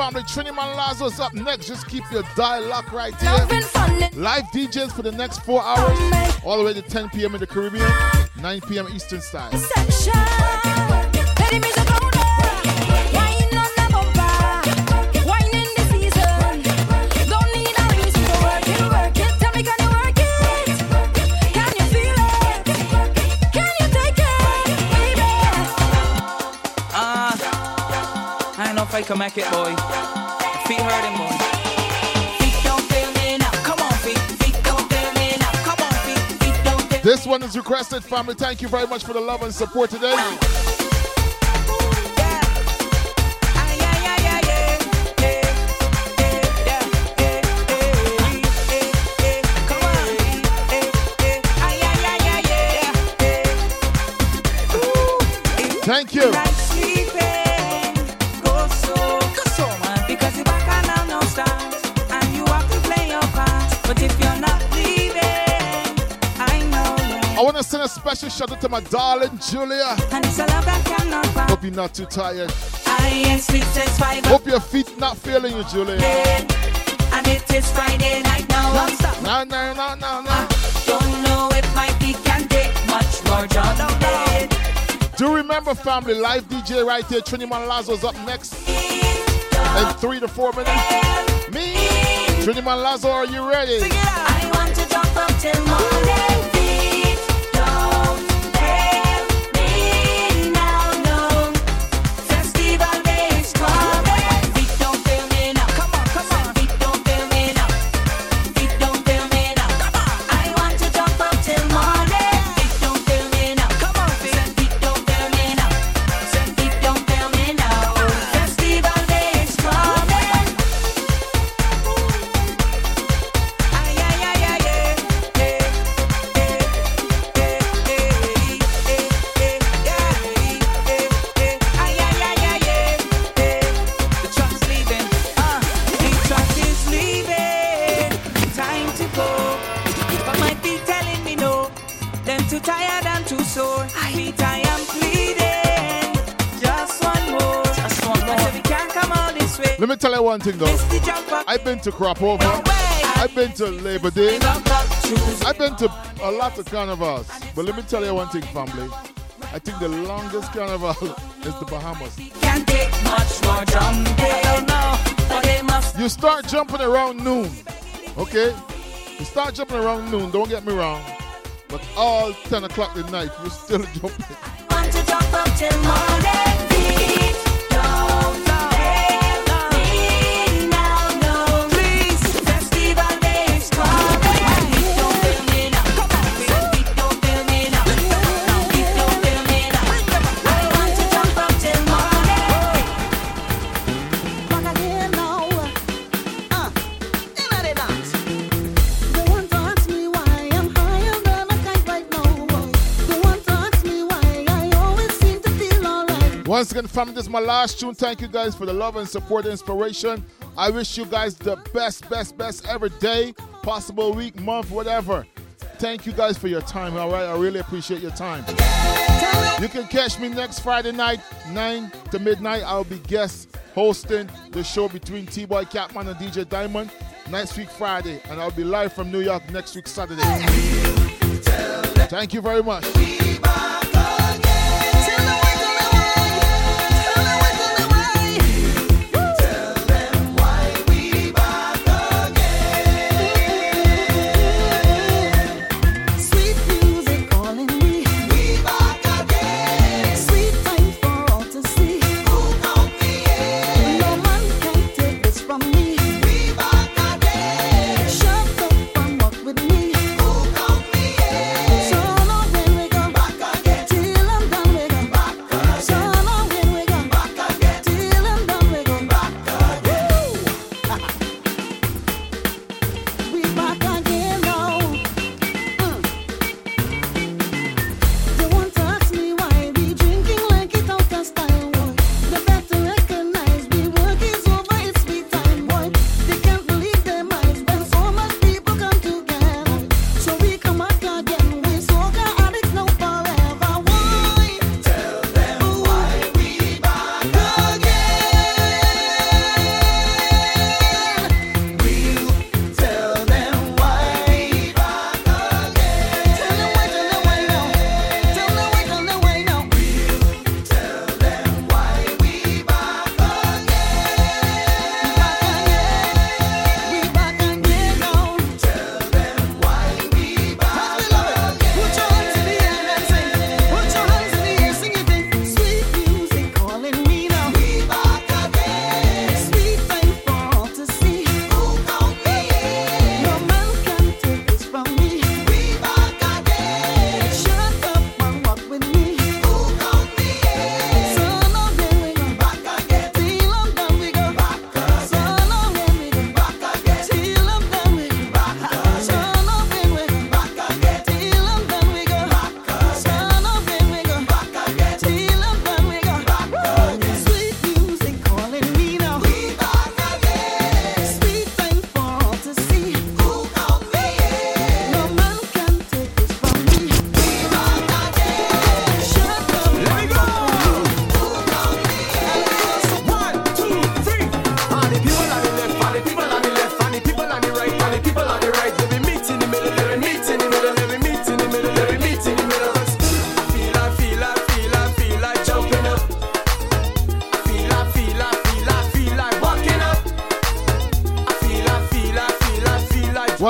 [SPEAKER 20] family. Trini Man
[SPEAKER 8] Lazo's up next. Just keep your dial locked right here. Live DJs for the next four hours, all the way to 10 p.m. in the Caribbean, 9 p.m. Eastern
[SPEAKER 20] Time. can
[SPEAKER 27] make it, boy. Feet hurting, boy.
[SPEAKER 8] This one is requested, family. Thank you very much for the love and support today. Thank you.
[SPEAKER 27] I
[SPEAKER 8] want to send a special shout out to my darling Julia.
[SPEAKER 27] And it's a love that cannot
[SPEAKER 8] Hope you're not too tired. Hope your feet not failing you, Julia.
[SPEAKER 27] And it is Friday night now.
[SPEAKER 8] No, no, no, no, no.
[SPEAKER 27] I don't know if my feet can take much more job
[SPEAKER 8] Do remember, family, live DJ right here. Trini Lazo's up next. In three to four minutes. Me, Trini Lazo, are you ready?
[SPEAKER 27] I want to jump up till morning.
[SPEAKER 8] one thing though. I've been to Crop Over. I've been to Labor Day. I've been to a lot of carnivals. But let me tell you one thing, family. I think the longest carnival is the Bahamas. You start jumping around noon. Okay? You start jumping around noon, don't get me wrong. But all 10 o'clock at night, you're still jumping. Once again, family, this is my last tune. Thank you guys for the love and support and inspiration. I wish you guys the best, best, best every day, possible week, month, whatever. Thank you guys for your time, all right? I really appreciate your time. You can catch me next Friday night, 9 to midnight. I'll be guest hosting the show between T Boy Catman and DJ Diamond next week, Friday. And I'll be live from New York next week, Saturday. Thank you very much.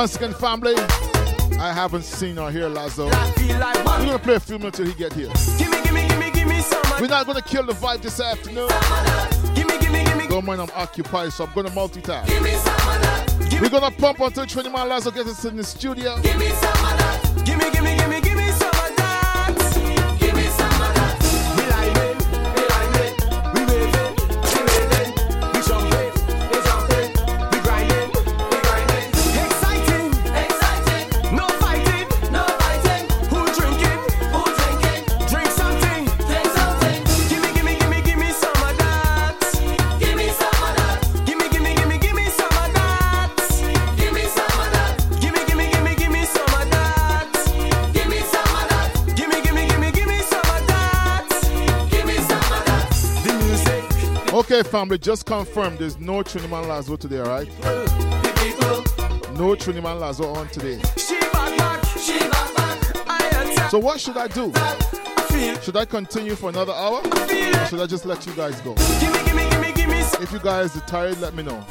[SPEAKER 8] Ruskin family. I haven't seen or heard Lazo. We're gonna play a few minutes till he get here. We're not gonna kill the vibe this afternoon. Don't mind I'm occupied, so I'm gonna multitask. We're gonna pump until Twenty Trinity Lazo gets us in the studio.
[SPEAKER 33] Give me, give me, give me, give me. Family, just confirm there's no Trinity Lazo today, alright? No Trinity Lazo on today. So what should I do? Should I continue for another hour? Or should I just let you guys go? If you guys are tired, let me know.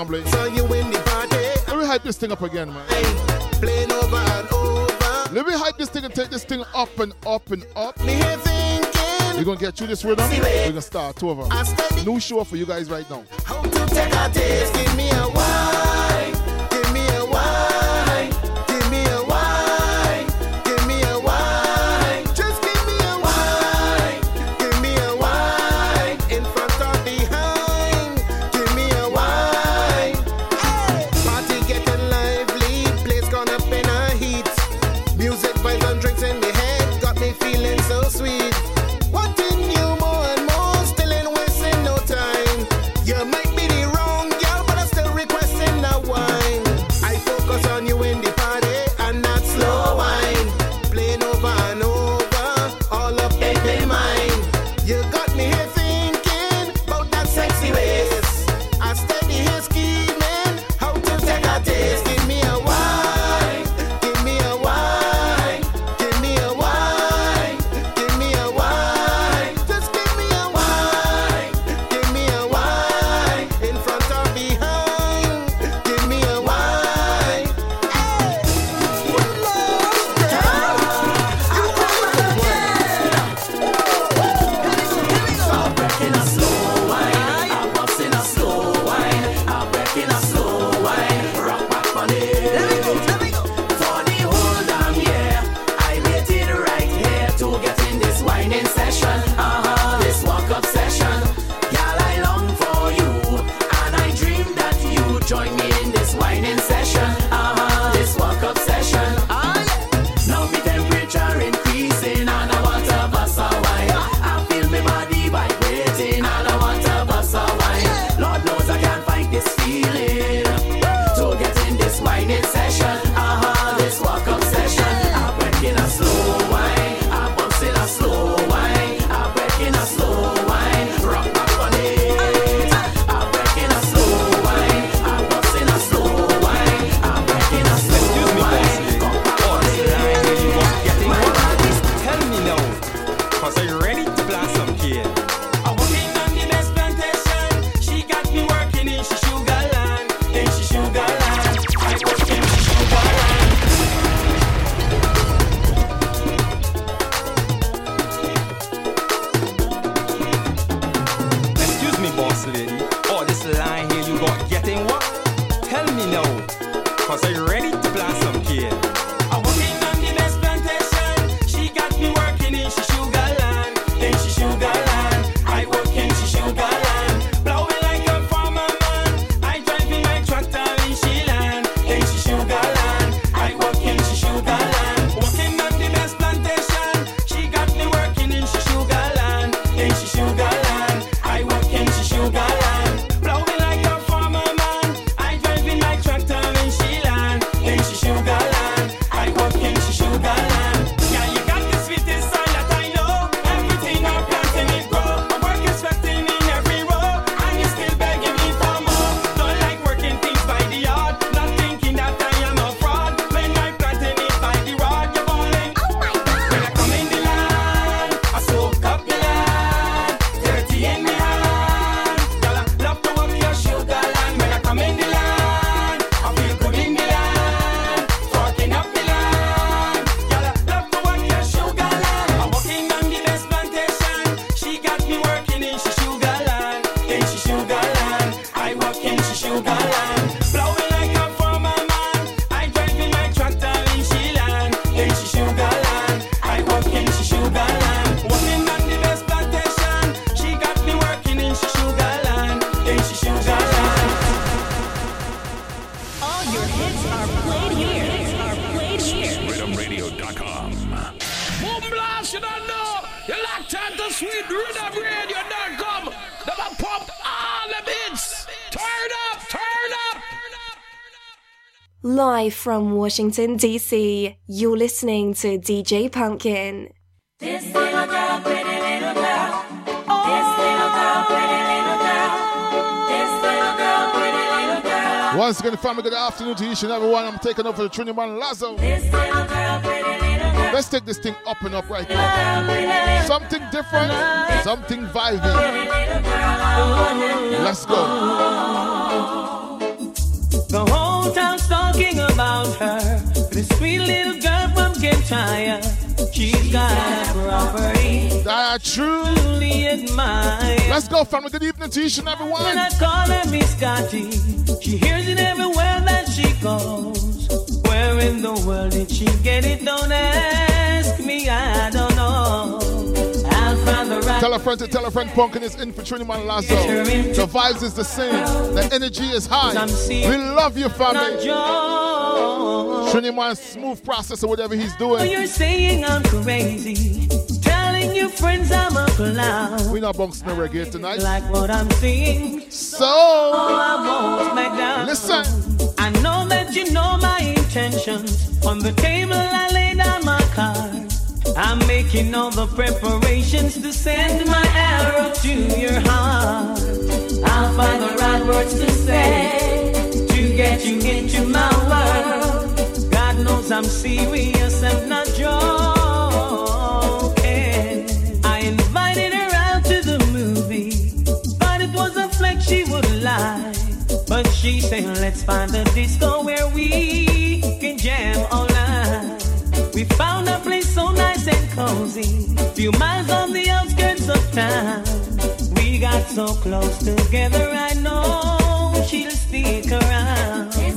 [SPEAKER 34] Tremblay. So
[SPEAKER 8] you win the party.
[SPEAKER 33] Let me hype this thing up again, man.
[SPEAKER 8] Playing over and over.
[SPEAKER 33] Let me hype this thing and take this thing up and up and up. We're gonna get through this rhythm. We're gonna start two of them. New show for you guys
[SPEAKER 34] right now.
[SPEAKER 15] From Washington, D.C., you're listening to DJ Pumpkin.
[SPEAKER 35] This little girl, pretty little girl. This little girl, pretty little girl. This little girl, pretty little girl.
[SPEAKER 8] Once again, family, good afternoon to each and everyone. I'm taking over the Trinity Man Lazo.
[SPEAKER 35] This little girl, pretty little girl.
[SPEAKER 8] Let's take this thing up and up right now. Something different, something vibing. Let's go.
[SPEAKER 33] This sweet little girl from Kintyre. She's got a property.
[SPEAKER 8] That's true.
[SPEAKER 33] Truly admire.
[SPEAKER 8] Let's go, family. Good evening to each and everyone.
[SPEAKER 33] When I call her Miss Scotty, she hears it everywhere that she goes. Where in the world did she get it? Don't ask me, I don't know. I'll find the right
[SPEAKER 8] Tell a friend to tell a friend Punkin is in for Trinity Man Lazo. The vibes is the same. The energy is high. We love you, family. Trinity Man smooth process or whatever he's doing.
[SPEAKER 33] You're saying I'm crazy, telling your friends I'm a clown.
[SPEAKER 8] We're not bouncing the reggae tonight.
[SPEAKER 33] Like what I'm seeing,
[SPEAKER 8] so oh,
[SPEAKER 33] I won't back down.
[SPEAKER 8] Listen,
[SPEAKER 33] I know that you know my intentions. On the table, I lay down my cards. I'm making all the preparations to send my arrow to your heart. I'll find the right words to say to get you into my world. I'm serious and not joking. I invited her out to the movie, but it was a flex she would lie. But she said, let's find a disco where we can jam all night. We found a place so nice and cozy, few miles on the outskirts of town. We got so close together, I know she'll stick around.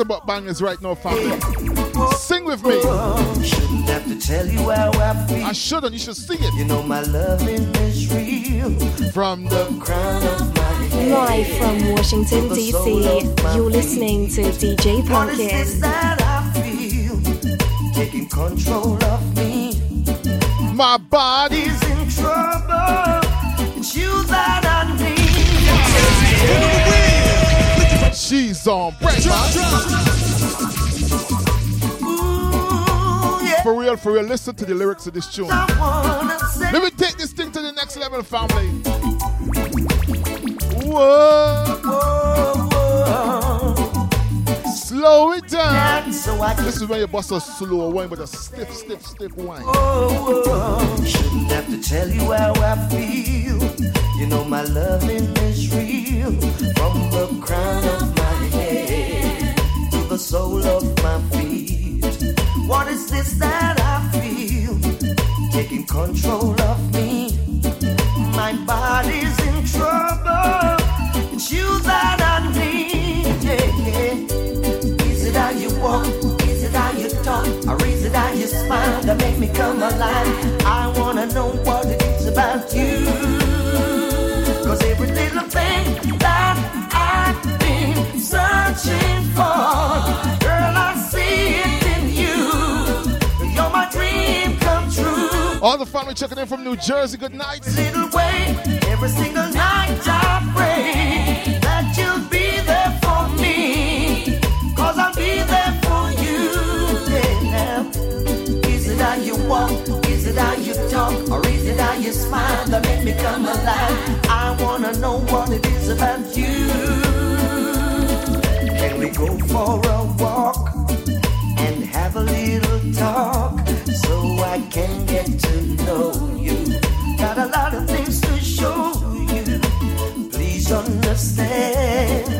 [SPEAKER 8] Nothing but bangers right now, family. Sing with me.
[SPEAKER 34] Shouldn't have to tell you how I feel.
[SPEAKER 8] I shouldn't. You should see it.
[SPEAKER 34] You know my loving is real.
[SPEAKER 8] From the
[SPEAKER 34] crown of my head.
[SPEAKER 15] Live from Washington, D.C., you're listening to DJ
[SPEAKER 34] What is this
[SPEAKER 15] Pumpkin.
[SPEAKER 34] that I feel? Taking control of me.
[SPEAKER 8] My body's
[SPEAKER 34] in trouble. It's you that I need.
[SPEAKER 8] She's on break, For real, for real, listen to the lyrics of this tune. Let me take this thing to the next level, family. Whoa. Whoa, whoa. Slow it down. This is when you bust a slow wine, but a stiff, stiff, stiff wine.
[SPEAKER 34] Oh, oh, shouldn't have to tell you how I feel. You know my loving is real. From the crown of to the sole of my feet. What is this that I feel? Taking control of me. My body's in trouble. It's you that I need. Yeah. Is it how you walk? Is it how you talk? Or is it how you smile that make me come alive? I wanna know what it is about you. Searching for, girl, I see it in you. You're my dream come true.
[SPEAKER 8] All the family checking in from New Jersey, good night.
[SPEAKER 34] Little way, every single night I pray that you'll be there for me. Cause I'll be there for you. Yeah. Is it how you walk? Is it how you talk? Or is it how you smile that make me come alive? I wanna know what it is about you. Understand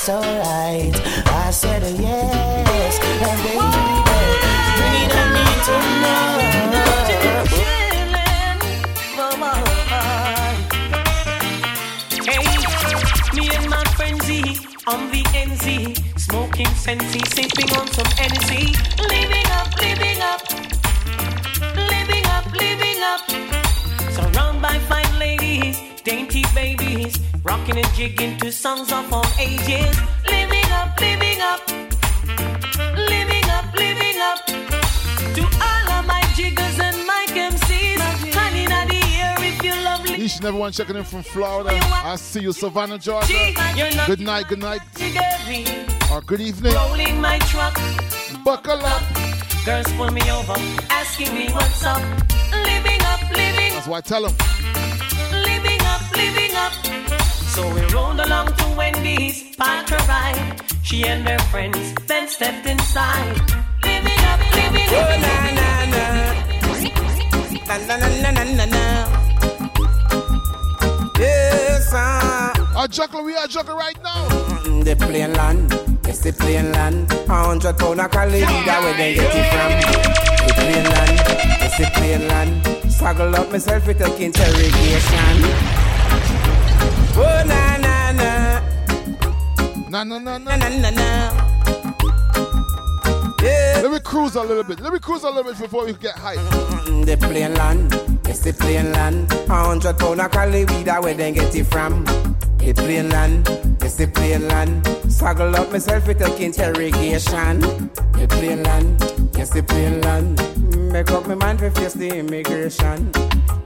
[SPEAKER 36] So alright. I
[SPEAKER 37] said a yes, and baby, we don't need to know.
[SPEAKER 23] Hey, me and my frenzy on the NZ, smoking fancy, sipping on some NC, living up, living up. Rocking and jigging to songs of all ages, living up, living up, living up, living up. To all of my jiggers and my MCs, honey, in the air if you love
[SPEAKER 8] Each and everyone checking in from Florida. I see you, Savannah, Georgia. Good night, good night, or good evening.
[SPEAKER 23] Rolling my truck,
[SPEAKER 8] buckle up.
[SPEAKER 23] Girls pull me over, asking me what's up. Living up, living, up.
[SPEAKER 8] That's why I tell them.
[SPEAKER 23] living up, living up. So we rolled along to Wendy's, parked her ride. She and her friends then stepped inside. Living up, living up.
[SPEAKER 36] Oh, na, na, na. Na, na, na, na, na, na. Yes, uh.
[SPEAKER 8] A juggler, we are juggler right now.
[SPEAKER 36] Mm, The plane land, it's the plane land. A hundred pound a cali, that where they get it from. The plane land, it's the plane land. Struggle up myself with a interrogation. Oh na na na,
[SPEAKER 8] na na na
[SPEAKER 36] na na na na. Yeah.
[SPEAKER 8] Let me cruise a little bit. Let me cruise a little bit before we get hype.
[SPEAKER 36] Mm, The plane land, it's the plane land. A hundred pound a cali, that where they get it from.
[SPEAKER 38] The plane land, it's the plane land. Struggle up myself with a interrogation. The plane land, yes the plane land. Make up my mind to face the immigration.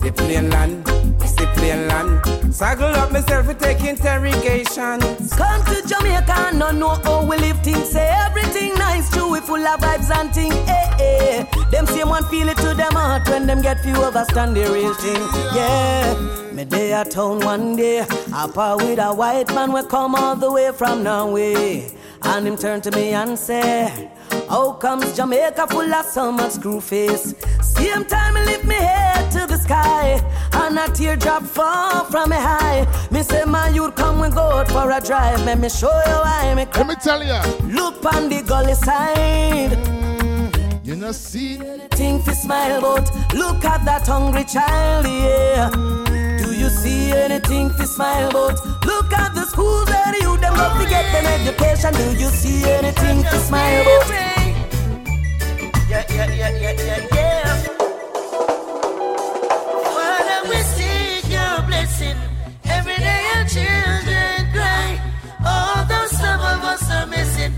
[SPEAKER 38] The plane land, it's the plane land. Struggle up myself with take interrogation.
[SPEAKER 6] Come to Jamaica not know how we live things. Say everything nice, true, we full of vibes and thing. Eh, eh. Them same one feel it to them heart when them get few understand the real thing. Yeah. Me day at town one day, up with a white man we come all the way from Norway. And him turn to me and say, How comes Jamaica full of so much screw face? Same time I lift me head to the sky, and a teardrop fall from me high. Me say, my youth, come we go out for a drive. Let me show you why me.
[SPEAKER 8] Let me tell you
[SPEAKER 6] Look on the gully side.
[SPEAKER 8] Mm, you know see
[SPEAKER 6] Think to smile, but look at that hungry child, yeah. Do you see anything to smile, about? look at the schools where youth them go to get them education. Do you see anything to smile, about?
[SPEAKER 2] Yeah, yeah, yeah, yeah, yeah, yeah. Father, we seek your blessing. Every day our children cry. Although some of us are missing,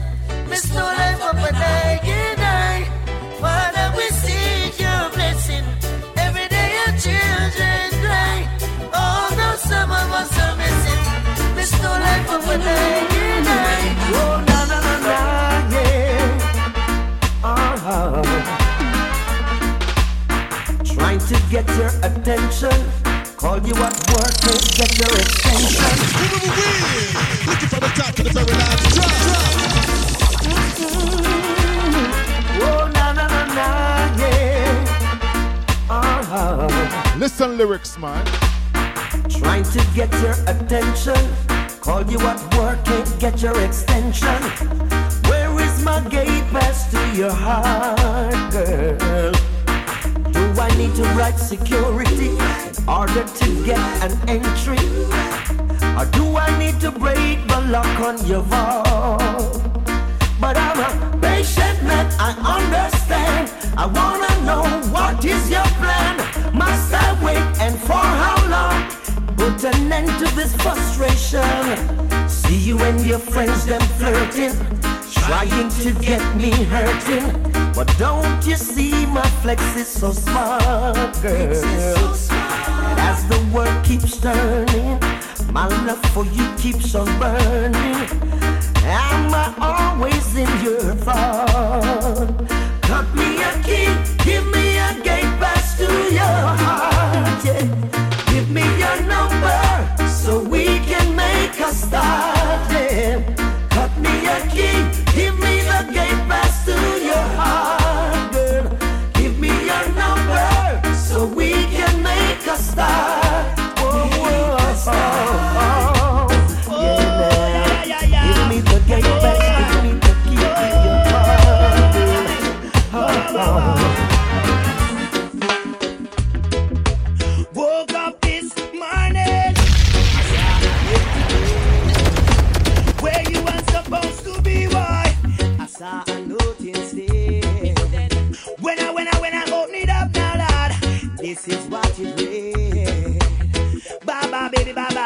[SPEAKER 2] miss no life up and I
[SPEAKER 8] Listen lyrics, man.
[SPEAKER 6] Trying to get your attention. Call you at work, can't get your extension. Where is my gate pass to your heart, girl? Do I need to write security in order to get an entry? Or do I need to break the lock on your vault? But I'm a patient man, I understand. I wanna know what is your plan. Must I wait and for how long? Put an end to this frustration. See you and your friends them flirting, trying to get me hurting. But don't you see my flex is so smart, girl? And as the world keeps turning, my love for you keeps on burning. Am I always in your thought? Cut me a key, give me a gate pass to your heart. Yeah. Give me your make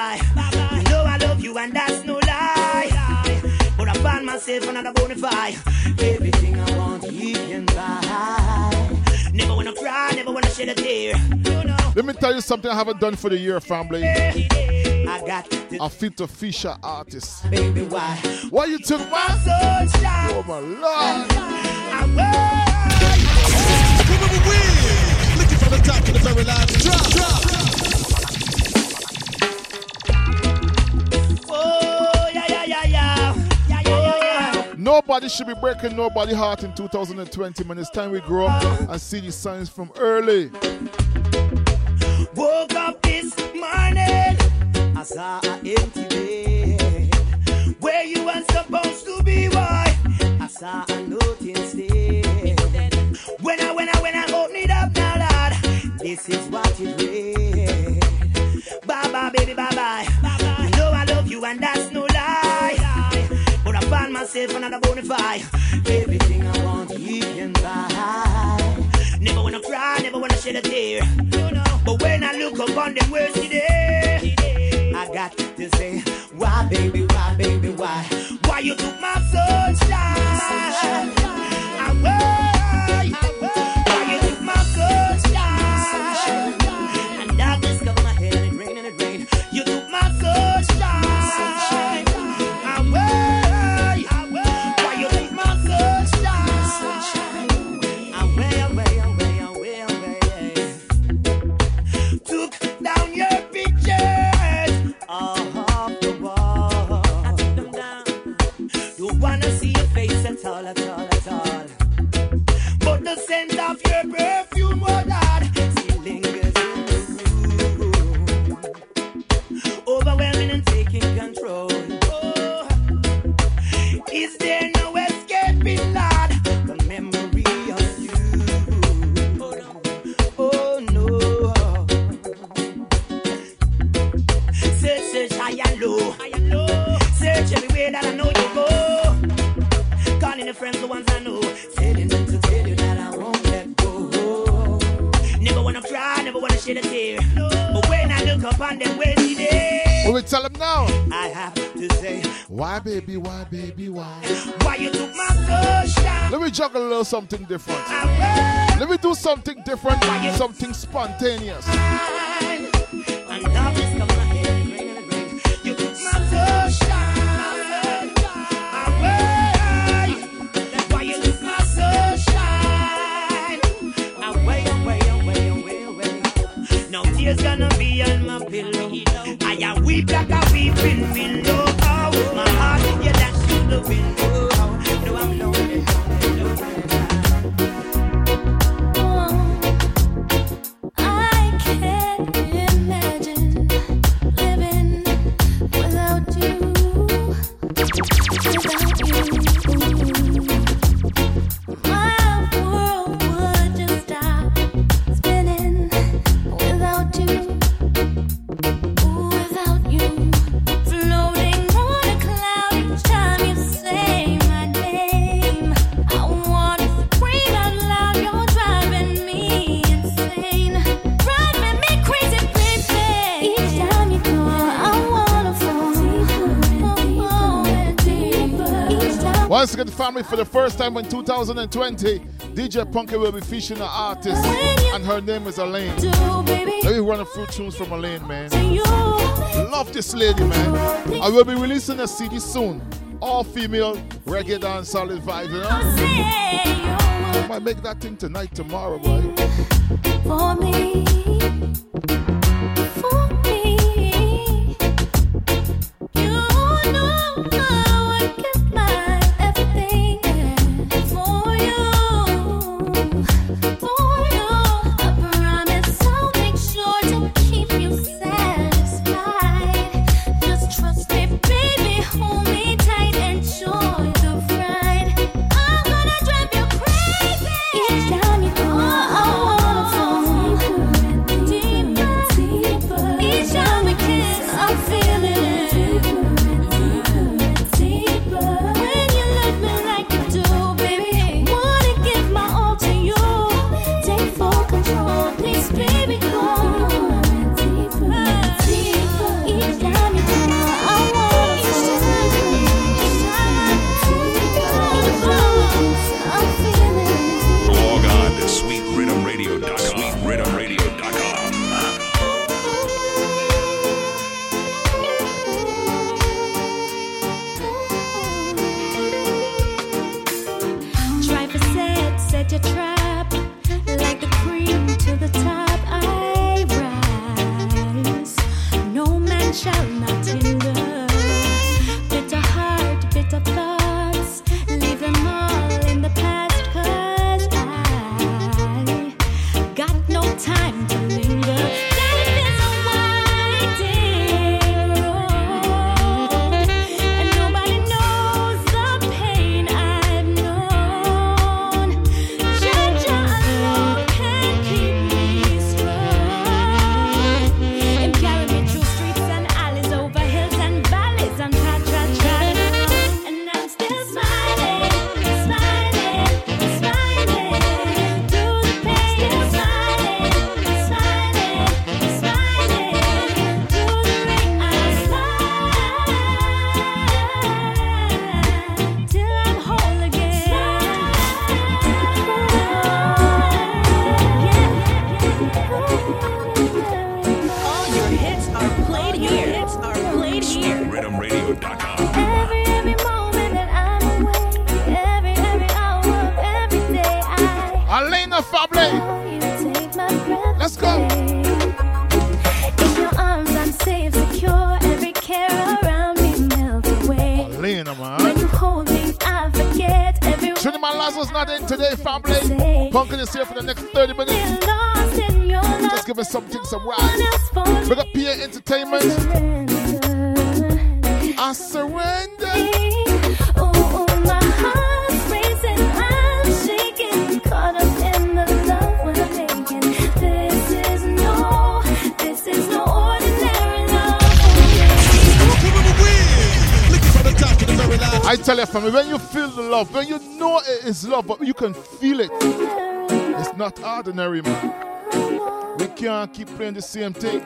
[SPEAKER 34] baby, bye bye. You know I love you and that's no lie. But I find myself another bonafide. Everything I want, you can buy. Never wanna cry, never wanna shed a tear.
[SPEAKER 8] Let me tell you something I haven't done for the year, family.
[SPEAKER 34] I got
[SPEAKER 8] I fit a feature artist.
[SPEAKER 34] Baby, why?
[SPEAKER 8] Why you took my
[SPEAKER 34] sunshine?
[SPEAKER 8] Oh my lord!
[SPEAKER 39] Looking from the top to the very last drop. drop.
[SPEAKER 8] Nobody should be breaking nobody's heart in 2020, man. It's time we grow up and see the signs from early.
[SPEAKER 34] Woke up this morning, I saw an empty bed. Where you weren't supposed to be, boy. I saw a note instead. When I, when I, when I open it up now, Lord, this is what it read. Bye bye, baby, bye bye. You know I love you and that's no lie. But I find myself another bonfire. Everything I want, you can buy. Never wanna cry, never wanna shed a tear. But when I look upon the world today, I got to say, why, baby, why, baby, why? Why you took my sunshine? sunshine. I, I, Tell
[SPEAKER 8] him now.
[SPEAKER 34] I have to say.
[SPEAKER 8] Why, baby, why, baby, why?
[SPEAKER 34] Why you took my sunshine?
[SPEAKER 8] Let me juggle a little something different. Let me do something different, something spontaneous.
[SPEAKER 34] It's gonna window. Oh, my heart, yeah, that's through the window.
[SPEAKER 8] family for the first time in 2020. DJ Punky will be featuring an artist, and her name is Elaine. Let me run a few tunes from Elaine, man. Love this lady, man. I will be releasing a CD soon. All female reggae dance solid vibe, you know? I might make that thing tonight, tomorrow, boy.
[SPEAKER 40] For me. can feel it. It's not ordinary, man. We can't keep playing the same thing.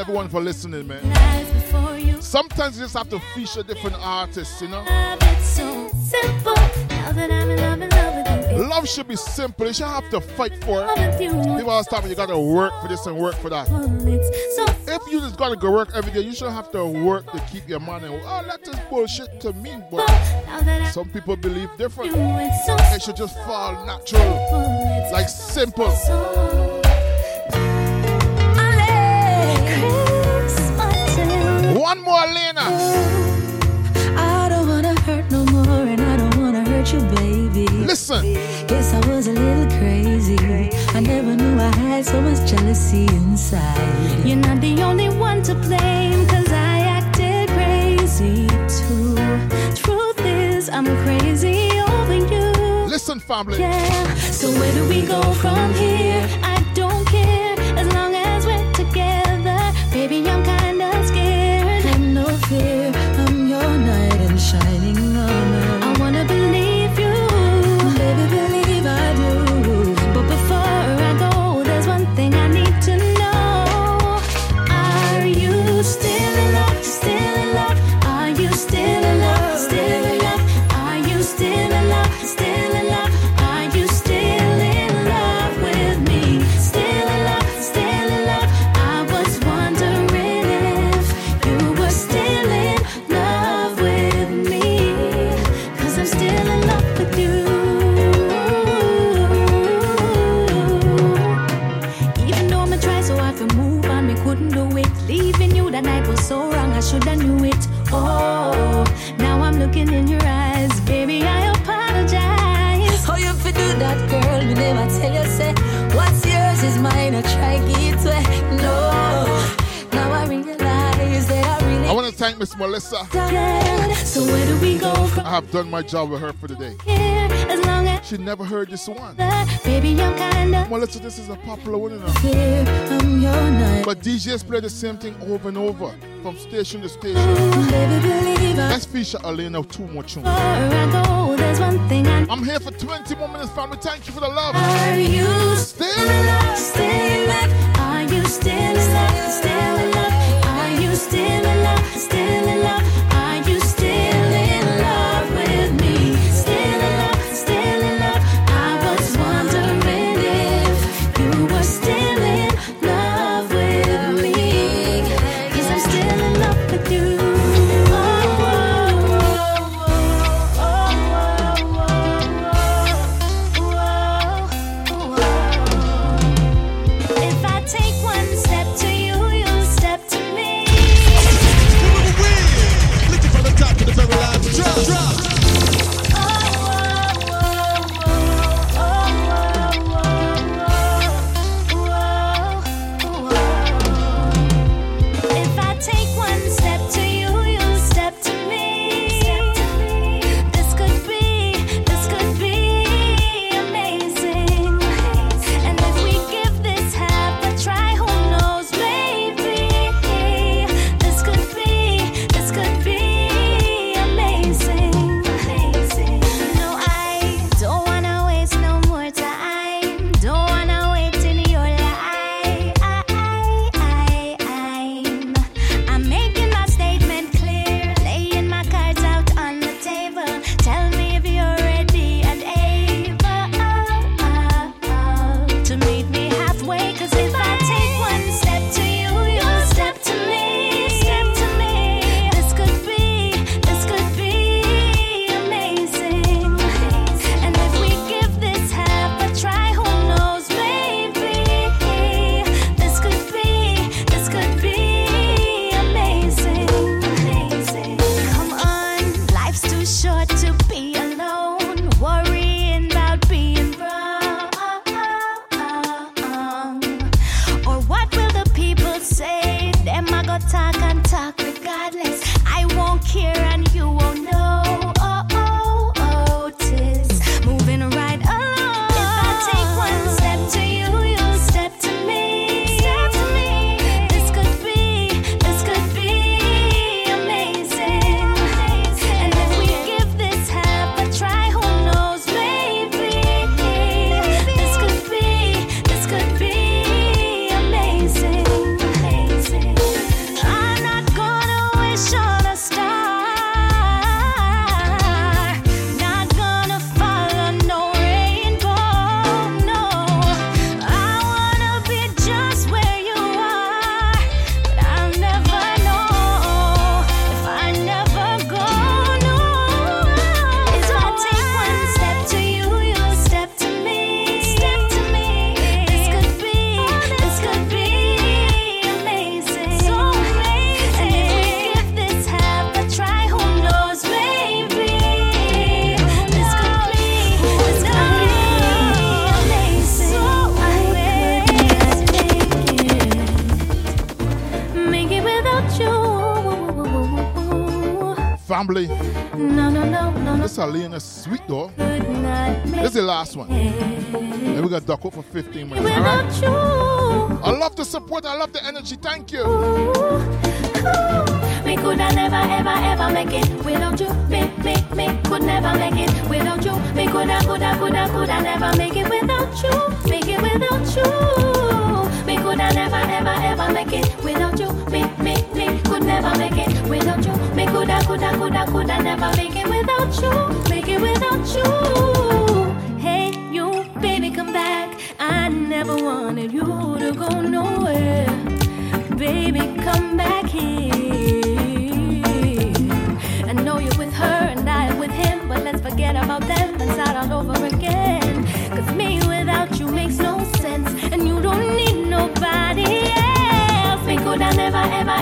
[SPEAKER 8] everyone for listening, man. Sometimes you just have to feature different artists, you know.
[SPEAKER 40] Love
[SPEAKER 8] should be simple. You should have to fight for it. People always tell me you gotta work for this and work for that. If you just gotta go work every day, you should have to work to keep your money. Oh, that is bullshit to me, but some people believe different. It should just fall natural, like simple. Listen.
[SPEAKER 40] Guess I was a little crazy. I never knew I had so much jealousy inside. You're not the only one to blame, cause I acted crazy too. Truth is, I'm crazy over you.
[SPEAKER 8] Listen, family.
[SPEAKER 40] Yeah. So where do we go from here? I So where do we go from?
[SPEAKER 8] I have done my job with her for
[SPEAKER 40] today.
[SPEAKER 8] She never heard this one.
[SPEAKER 40] Baby, I'm kinda.
[SPEAKER 8] Melissa, this is a popular one, you. But DJs play the same thing over and over, from station to station. Let's feature Elena two more tunes. I'm here for 20 more minutes, family. Thank you for the love.
[SPEAKER 40] Are you
[SPEAKER 8] still.
[SPEAKER 40] Are you still?
[SPEAKER 8] And we got duck up for 15 minutes. I love the support. I love the energy. Thank you.
[SPEAKER 40] we could never, ever, ever make it without you. Me, me, me could never make it without you. Me coulda, coulda, coulda, coulda never make it without you. Make it without you. Me coulda never, ever, ever make it without you. Me, me, me could never make it without you. Me coulda, coulda, coulda, coulda never make it without you. Make it without you.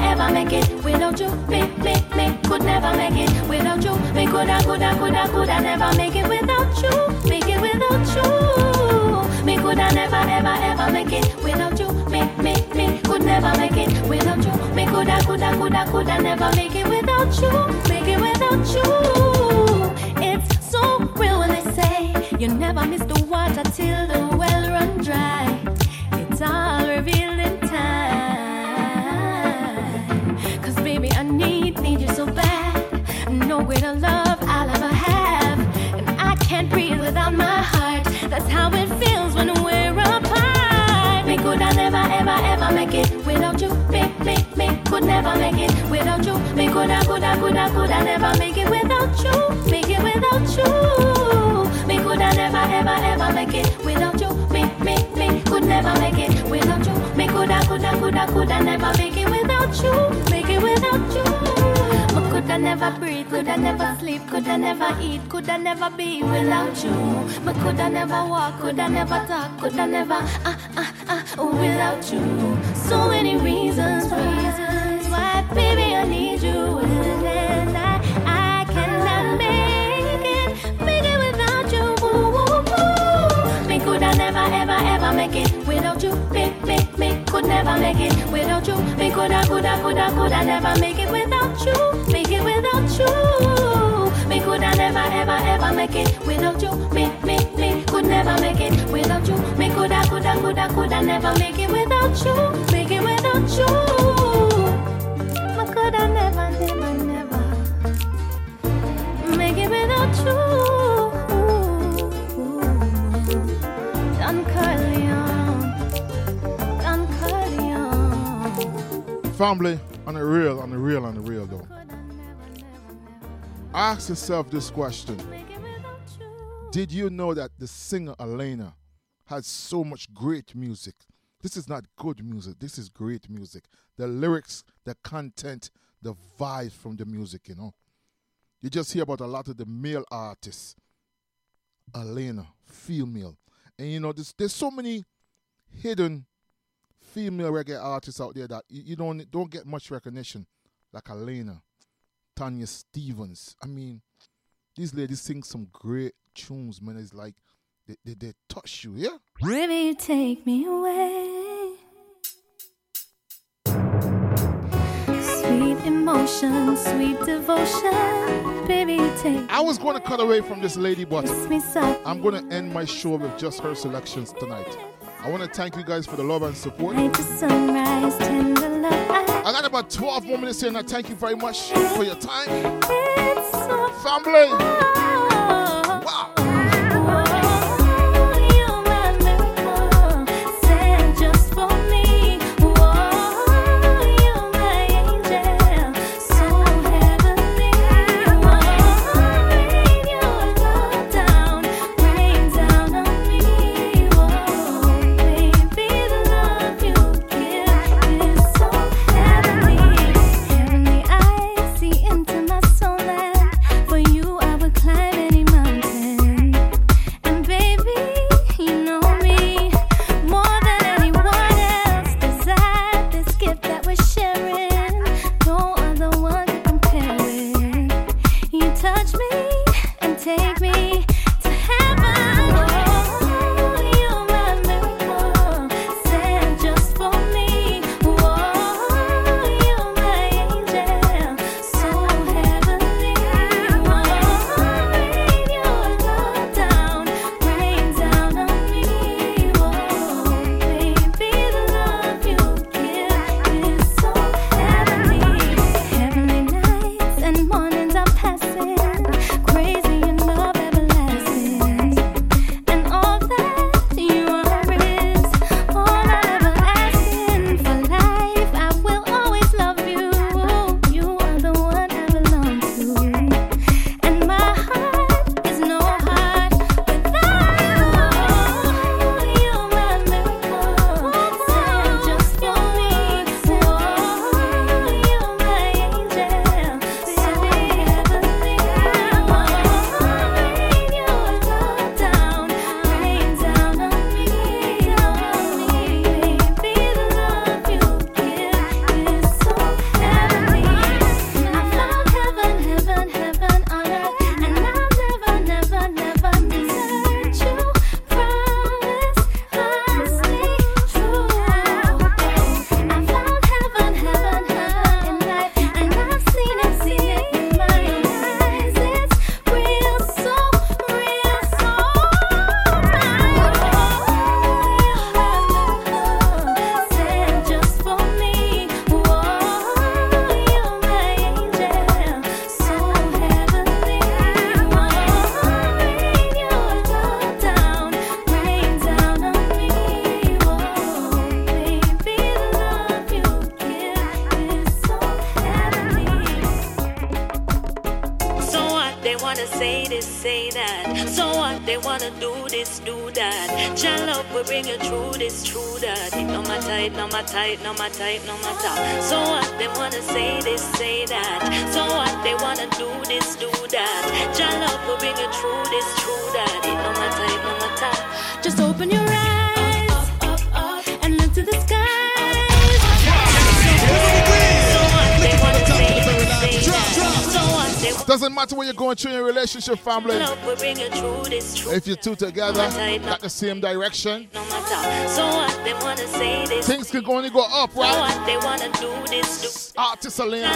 [SPEAKER 40] Ever, make it without you. Me, me, me could never make it without you. Me could I, could I, could I, could I never make it without you. Make it without you. Me could I never, ever, ever make it without you. Me, me, me could never make it without you. Me could I, could I, could I, could I never make it without you. Make it without you. It's so real when they say you never miss the water till how it feels when we're apart. Me could I never, ever, ever make it without you. Me, me, me could never make it without you. Me could I, could I, could I, could I never make it without you. Make it without you. Me could I never, ever, ever make it without you. Me, me, me could never make it without you. Me could I, could I, could I, could I never make it without you. Make it without you. Could I never breathe, could I never sleep, could I never eat, could I never be without you. Me could I never walk, could I never talk, could I never ah ah ah without you. So many reasons, reasons why, baby, I need you, and I I cannot make it, make it without you. Me could I never ever ever make it without you. Me could never make it without you. Me could I could I could I could I never make it without you. Make it without you. Me could I never ever ever make it without you. Me me me could never make it without you. Me could I could I could I could I never make it without you. Make it without you.
[SPEAKER 8] Family, on the real, on the real, on the real though. Ask yourself this question. Did you know that the singer Elena had so much great music? This is not good music. This is great music. The lyrics, the content, the vibe from the music, you know. You just hear about a lot of the male artists. Elena, female. And you know, there's, there's so many hidden female reggae artists out there that you, you don't don't get much recognition, like Elena, Tanya Stephens. I mean, these ladies sing some great tunes, man. It's like they, they, they touch you, yeah?
[SPEAKER 40] Baby, take me away. Sweet emotion, sweet devotion. Baby, take
[SPEAKER 8] I was going to cut away from this lady, but. I'm going to end my show with just her selections tonight. I want to thank you guys for the love and support.
[SPEAKER 40] Sunrise. I
[SPEAKER 8] got about 12 more minutes here, and I thank you very much for your time. Family.
[SPEAKER 41] No matter, it no matter, it no. So what they wanna say this, say that. So what they wanna do this, do that. Child love will bring you through this, true that. It no matter, it no matter.
[SPEAKER 2] Just open your eyes and look to the skies.
[SPEAKER 40] Doesn't matter what you're going through in your relationship, family.
[SPEAKER 41] Love will bring you through this, true
[SPEAKER 40] If you two together, got the same direction, Things can only go up, right?
[SPEAKER 41] They wanna do this.
[SPEAKER 40] Artist Alina.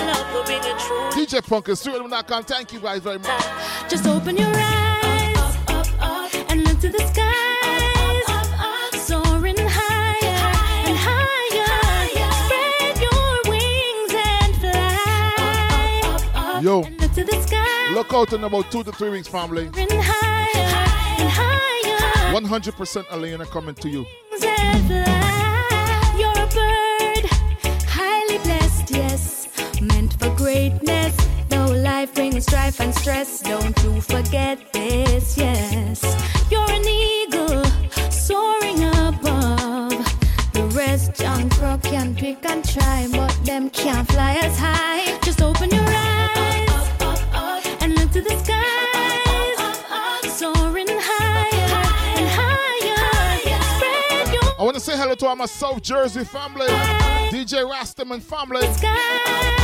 [SPEAKER 41] DJ Punk is through
[SPEAKER 40] when I can. Thank you guys very much.
[SPEAKER 2] Just open your eyes up, up, up, and look to the sky.
[SPEAKER 40] Yo, look out in about two to three weeks, family. 100% Elena coming to you. South Jersey family, DJ Rastaman family.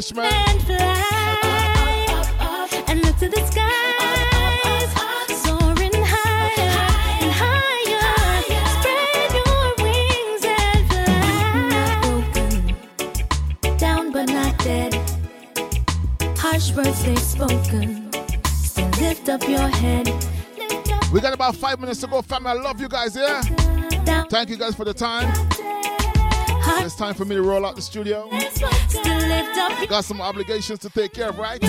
[SPEAKER 41] You
[SPEAKER 40] guys very much, man.
[SPEAKER 2] and fly and look to the skies, soaring higher and higher. Spread your wings and fly. Broken, down but not dead. Harsh words they've spoken. Still lift up your head.
[SPEAKER 40] We got about five minutes to go, family. I love you guys, yeah? Thank you guys for the time. It's time for me to roll out the studio.
[SPEAKER 2] Still lift up
[SPEAKER 40] Got some obligations to take care of, right?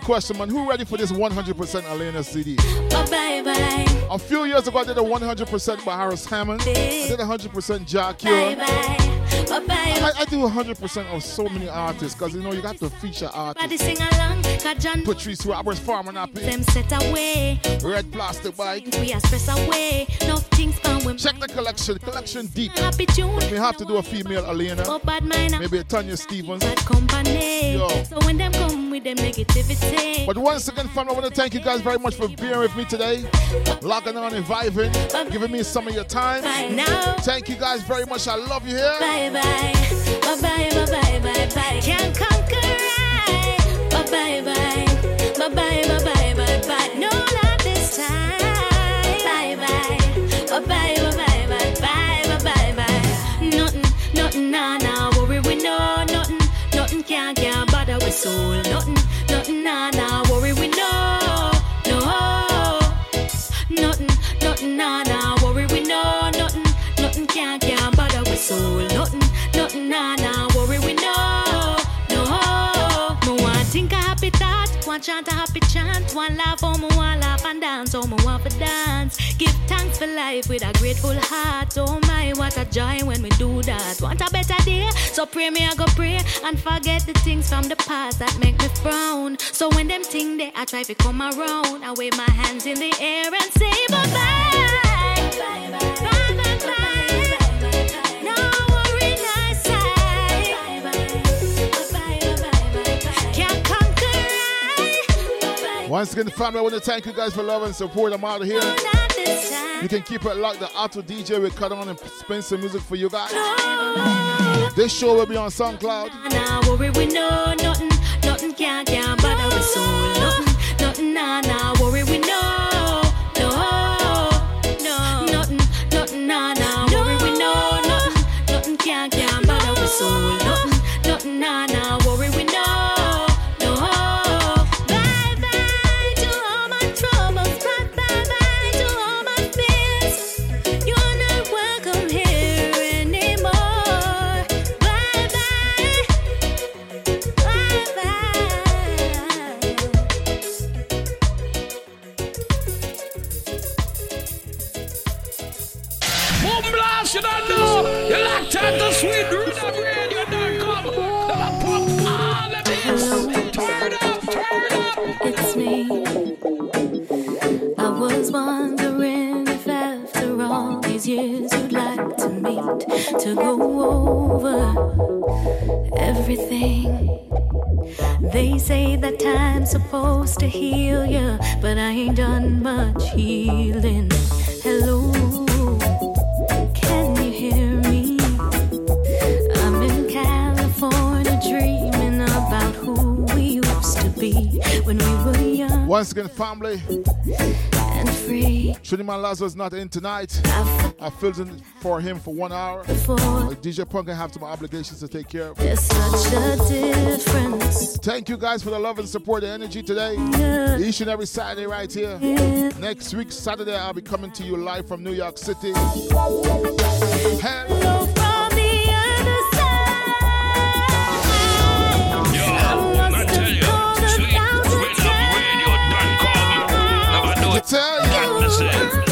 [SPEAKER 40] One question, man? Who ready for this 100% Alena CD?
[SPEAKER 2] Bye bye bye.
[SPEAKER 40] A few years ago, I did a 100% by Harris Hammond. I did 100% Jack
[SPEAKER 2] Bye bye. Bye bye.
[SPEAKER 40] I, I do 100% of so many artists because you know you got to feature artists.
[SPEAKER 2] John
[SPEAKER 40] Patrice Roberts, Farmer Nappy,
[SPEAKER 2] them set away.
[SPEAKER 40] Red Plastic Bag.
[SPEAKER 2] We are stress away. No things can we
[SPEAKER 40] Check the collection, collection deep.
[SPEAKER 2] happy tune.
[SPEAKER 40] We have to do a female Alena,
[SPEAKER 2] Oh, bad mind.
[SPEAKER 40] maybe a Tanya Stephens.
[SPEAKER 2] Bad company.
[SPEAKER 40] Yo.
[SPEAKER 2] So when them come with them negativity.
[SPEAKER 40] But once again, family, I want to thank you guys very much for being with me today, logging on and vibing, giving me some of your time.
[SPEAKER 2] now.
[SPEAKER 40] Thank you guys very much. I love you here.
[SPEAKER 2] Bye bye. Bye bye bye bye bye bye. Can't conquer soul. Nothing, nothing, nah nah.
[SPEAKER 40] Want chant a happy chant, want laugh, oh me want laugh and dance, oh me want for dance. Give thanks for life with a grateful heart. Oh my, what a joy when we do that. Want a better day? So pray me, I go pray and forget the things from the past that make me frown. So when them thing they, I try to come around. I wave my hands in the air and say bye bye. Bye bye bye.
[SPEAKER 8] Once again, family, I want to thank you guys for love and support. I'm out of here. You can keep it locked. The Auto DJ will cut on and spin some music for you guys. This show will be on SoundCloud.
[SPEAKER 40] Nah, worry we know nothing, nothing can can bother. Nothing, nothing, nah, nah,
[SPEAKER 42] up.
[SPEAKER 40] It's me. I was wondering if after all these years you'd like to meet to go over everything. They say that time's supposed to heal you, but I ain't done much healing. Hello, when we were young
[SPEAKER 8] Once again, family.
[SPEAKER 40] and free.
[SPEAKER 8] Trinity Lazo is not in tonight. I filled in for him for one hour. DJ Pumpkin have some obligations to take care of.
[SPEAKER 40] There's such a difference.
[SPEAKER 8] Thank you guys for the love and support and energy today. Each and every Saturday right here. Next week, Saturday, I'll be coming to you live from New York City. Hello
[SPEAKER 42] come. Never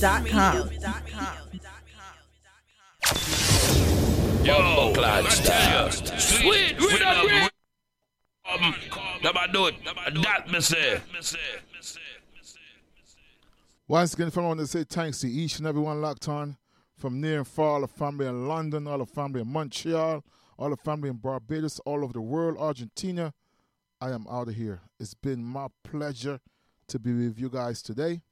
[SPEAKER 25] sweetrhythmradio.com.
[SPEAKER 42] Yo, Clyde style. Sweet rhythm radio. Um, never do it. That me say.
[SPEAKER 8] Once again, I want to say thanks to each and everyone locked on from near and far, all the family in London, all the family in Montreal, all the family in Barbados, all over the world, Argentina. I am out of here. It's been my pleasure to be with you guys today.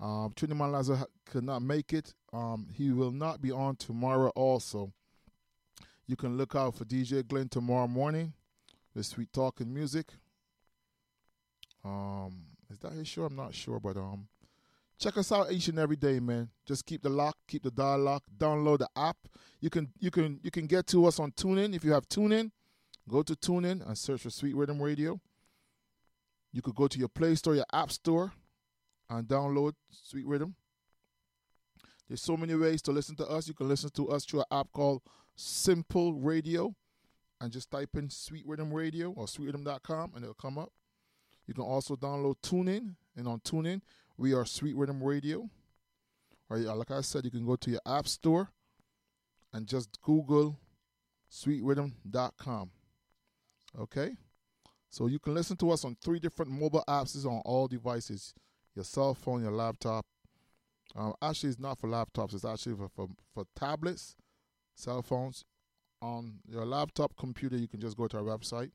[SPEAKER 8] Um, Trini Malaza could not make it. Um, he will not be on tomorrow also. You can look out for DJ Glenn tomorrow morning with Sweet Talking Music. Um, is that his show? I'm not sure, but um, check us out each and every day, man. Just keep the lock, keep the dial lock. Download the app. You can you can you can get to us on TuneIn if you have TuneIn. Go to TuneIn and search for Sweet Rhythm Radio. You could go to your Play Store, your App Store, and download Sweet Rhythm. There's so many ways to listen to us. You can listen to us through an app called Simple Radio, and just type in Sweet Rhythm Radio or SweetRhythm.com, and it'll come up. You can also download TuneIn, and on TuneIn, we are Sweet Rhythm Radio. Or like I said, you can go to your app store and just Google sweetrhythm.com. Okay? So you can listen to us on three different mobile apps on all devices your cell phone, your laptop. Um, actually, it's not for laptops, it's actually for, for, for tablets, cell phones. On your laptop computer, you can just go to our website.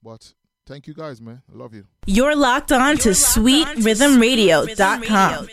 [SPEAKER 8] But thank you guys, man. I love you.
[SPEAKER 25] You're locked on to sweetrhythmradio.com.